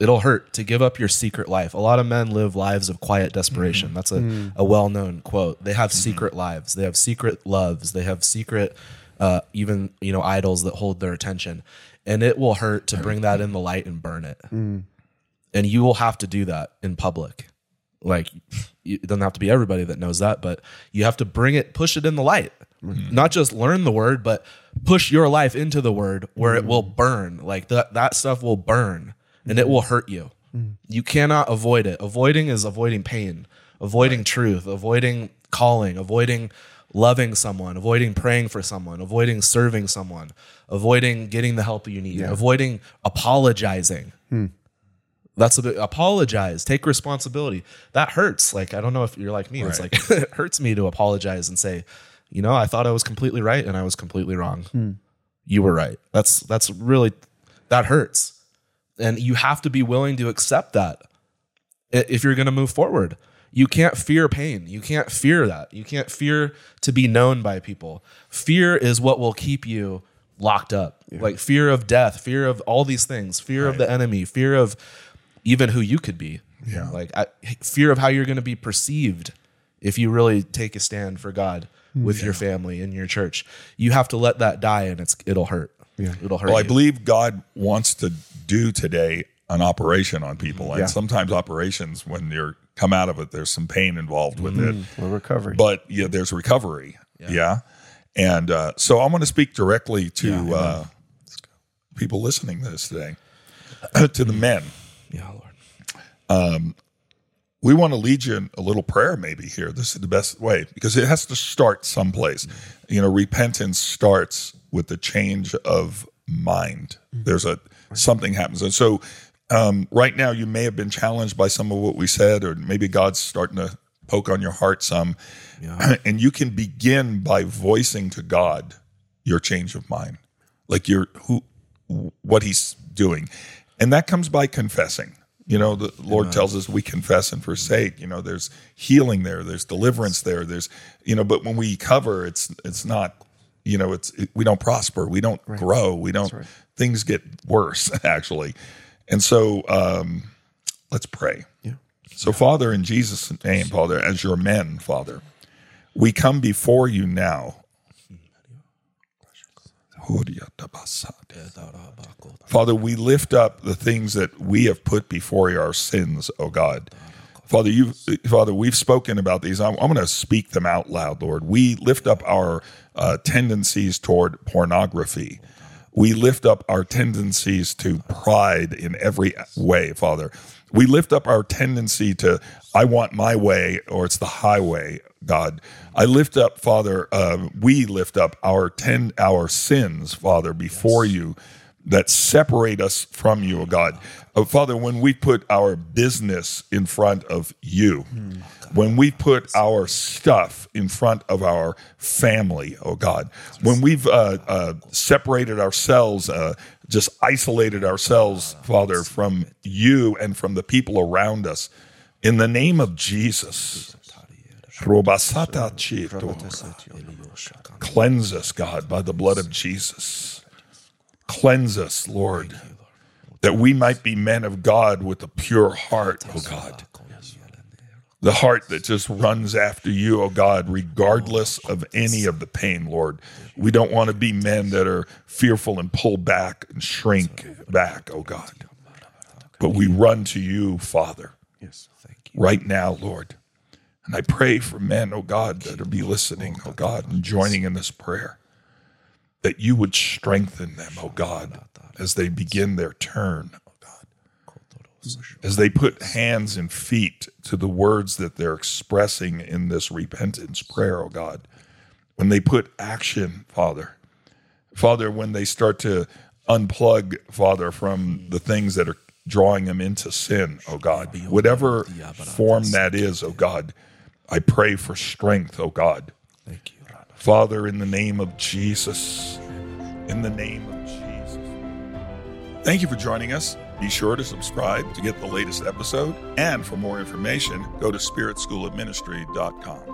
It'll hurt to give up your secret life. A lot of men live lives of quiet desperation. Mm-hmm. That's a, mm. a well known quote. They have mm-hmm. secret lives, they have secret loves, they have secret, uh, even, you know, idols that hold their attention. And it will hurt to bring that in the light and burn it. Mm. And you will have to do that in public. Like, it doesn't have to be everybody that knows that, but you have to bring it, push it in the light. Mm-hmm. Not just learn the word, but push your life into the word where it mm-hmm. will burn. Like that, that stuff will burn and it mm-hmm. will hurt you. You cannot avoid it. Avoiding is avoiding pain, avoiding truth, avoiding calling, avoiding loving someone, avoiding praying for someone, avoiding serving someone, avoiding getting the help you need, avoiding apologizing. Hmm. That's a bit apologize, take responsibility. That hurts. Like I don't know if you're like me. It's like (laughs) it hurts me to apologize and say, you know, I thought I was completely right and I was completely wrong. Hmm. You were right. That's that's really that hurts. And you have to be willing to accept that if you're going to move forward. You can't fear pain. You can't fear that. You can't fear to be known by people. Fear is what will keep you locked up. Like fear of death, fear of all these things, fear of the enemy, fear of even who you could be. Yeah. Like I, fear of how you're going to be perceived if you really take a stand for God with your family and your church. You have to let that die and it's it'll hurt. Yeah. It'll hurt. Well, I believe God wants to do today an operation on people, and Yeah. sometimes operations when you're come out of it, there's some pain involved with it. Or recovery. but yeah, there's recovery. Yeah. And uh, so I want to speak directly to uh, people listening to this today, (clears throat) to the men, Yeah, Lord. we want to lead you in a little prayer maybe here. This is the best way because it has to start someplace. You know, repentance starts with the change of mind. There's a something happens. And so um, right now you may have been challenged by some of what we said, or maybe God's starting to poke on your heart some. (clears throat) And you can begin by voicing to God your change of mind. Like your who what he's doing. And that comes by confessing. You know, the Lord tells us we confess and forsake. You know, there's healing there, there's deliverance there, there's you know, but when we cover, it's it's not, you know, it's it, we don't prosper, we don't grow, we don't things get worse (laughs) actually. And so um let's pray. Yeah. So Father, in Jesus' name, Father, as your men, Father, we come before you now. Father, we lift up the things that we have put before you, our sins, oh God. Father, you, Father, we've spoken about these. I'm, I'm going to speak them out loud, Lord. We lift up our uh, tendencies toward pornography. We lift up our tendencies to pride in every way, Father. We lift up our tendency to, I want my way, or it's the highway, God. I lift up, Father, uh, we lift up our ten, our sins, Father, before you that separate us from you, oh God. Uh, Father, when we put our business in front of you, when we put our stuff in front of our family, oh God, when we've uh, uh, separated ourselves, uh, just isolated ourselves, Father, from you and from the people around us, in the name of Jesus. Cleanse us, God, by the blood of Jesus. Cleanse us, Lord, that we might be men of God with a pure heart, oh God. The heart that just runs after you, oh God, regardless of any of the pain, Lord. We don't want to be men that are fearful and pull back and shrink back, oh God. But we run to you, Father, Yes. thank you. right now, Lord. And I pray for men, oh God, that are be listening, oh God, and joining in this prayer, that you would strengthen them, oh God, as they begin their turn. As they put hands and feet to the words that they're expressing in this repentance prayer, oh God. When they put action, Father, Father, when they start to unplug, Father, from the things that are drawing them into sin, oh God, whatever form that is, oh God, I pray for strength, oh God. Thank you. Father, in the name of Jesus, in the name of Jesus. Thank you for joining us. Be sure to subscribe to get the latest episode. And for more information, go to spiritschoolofministry.com.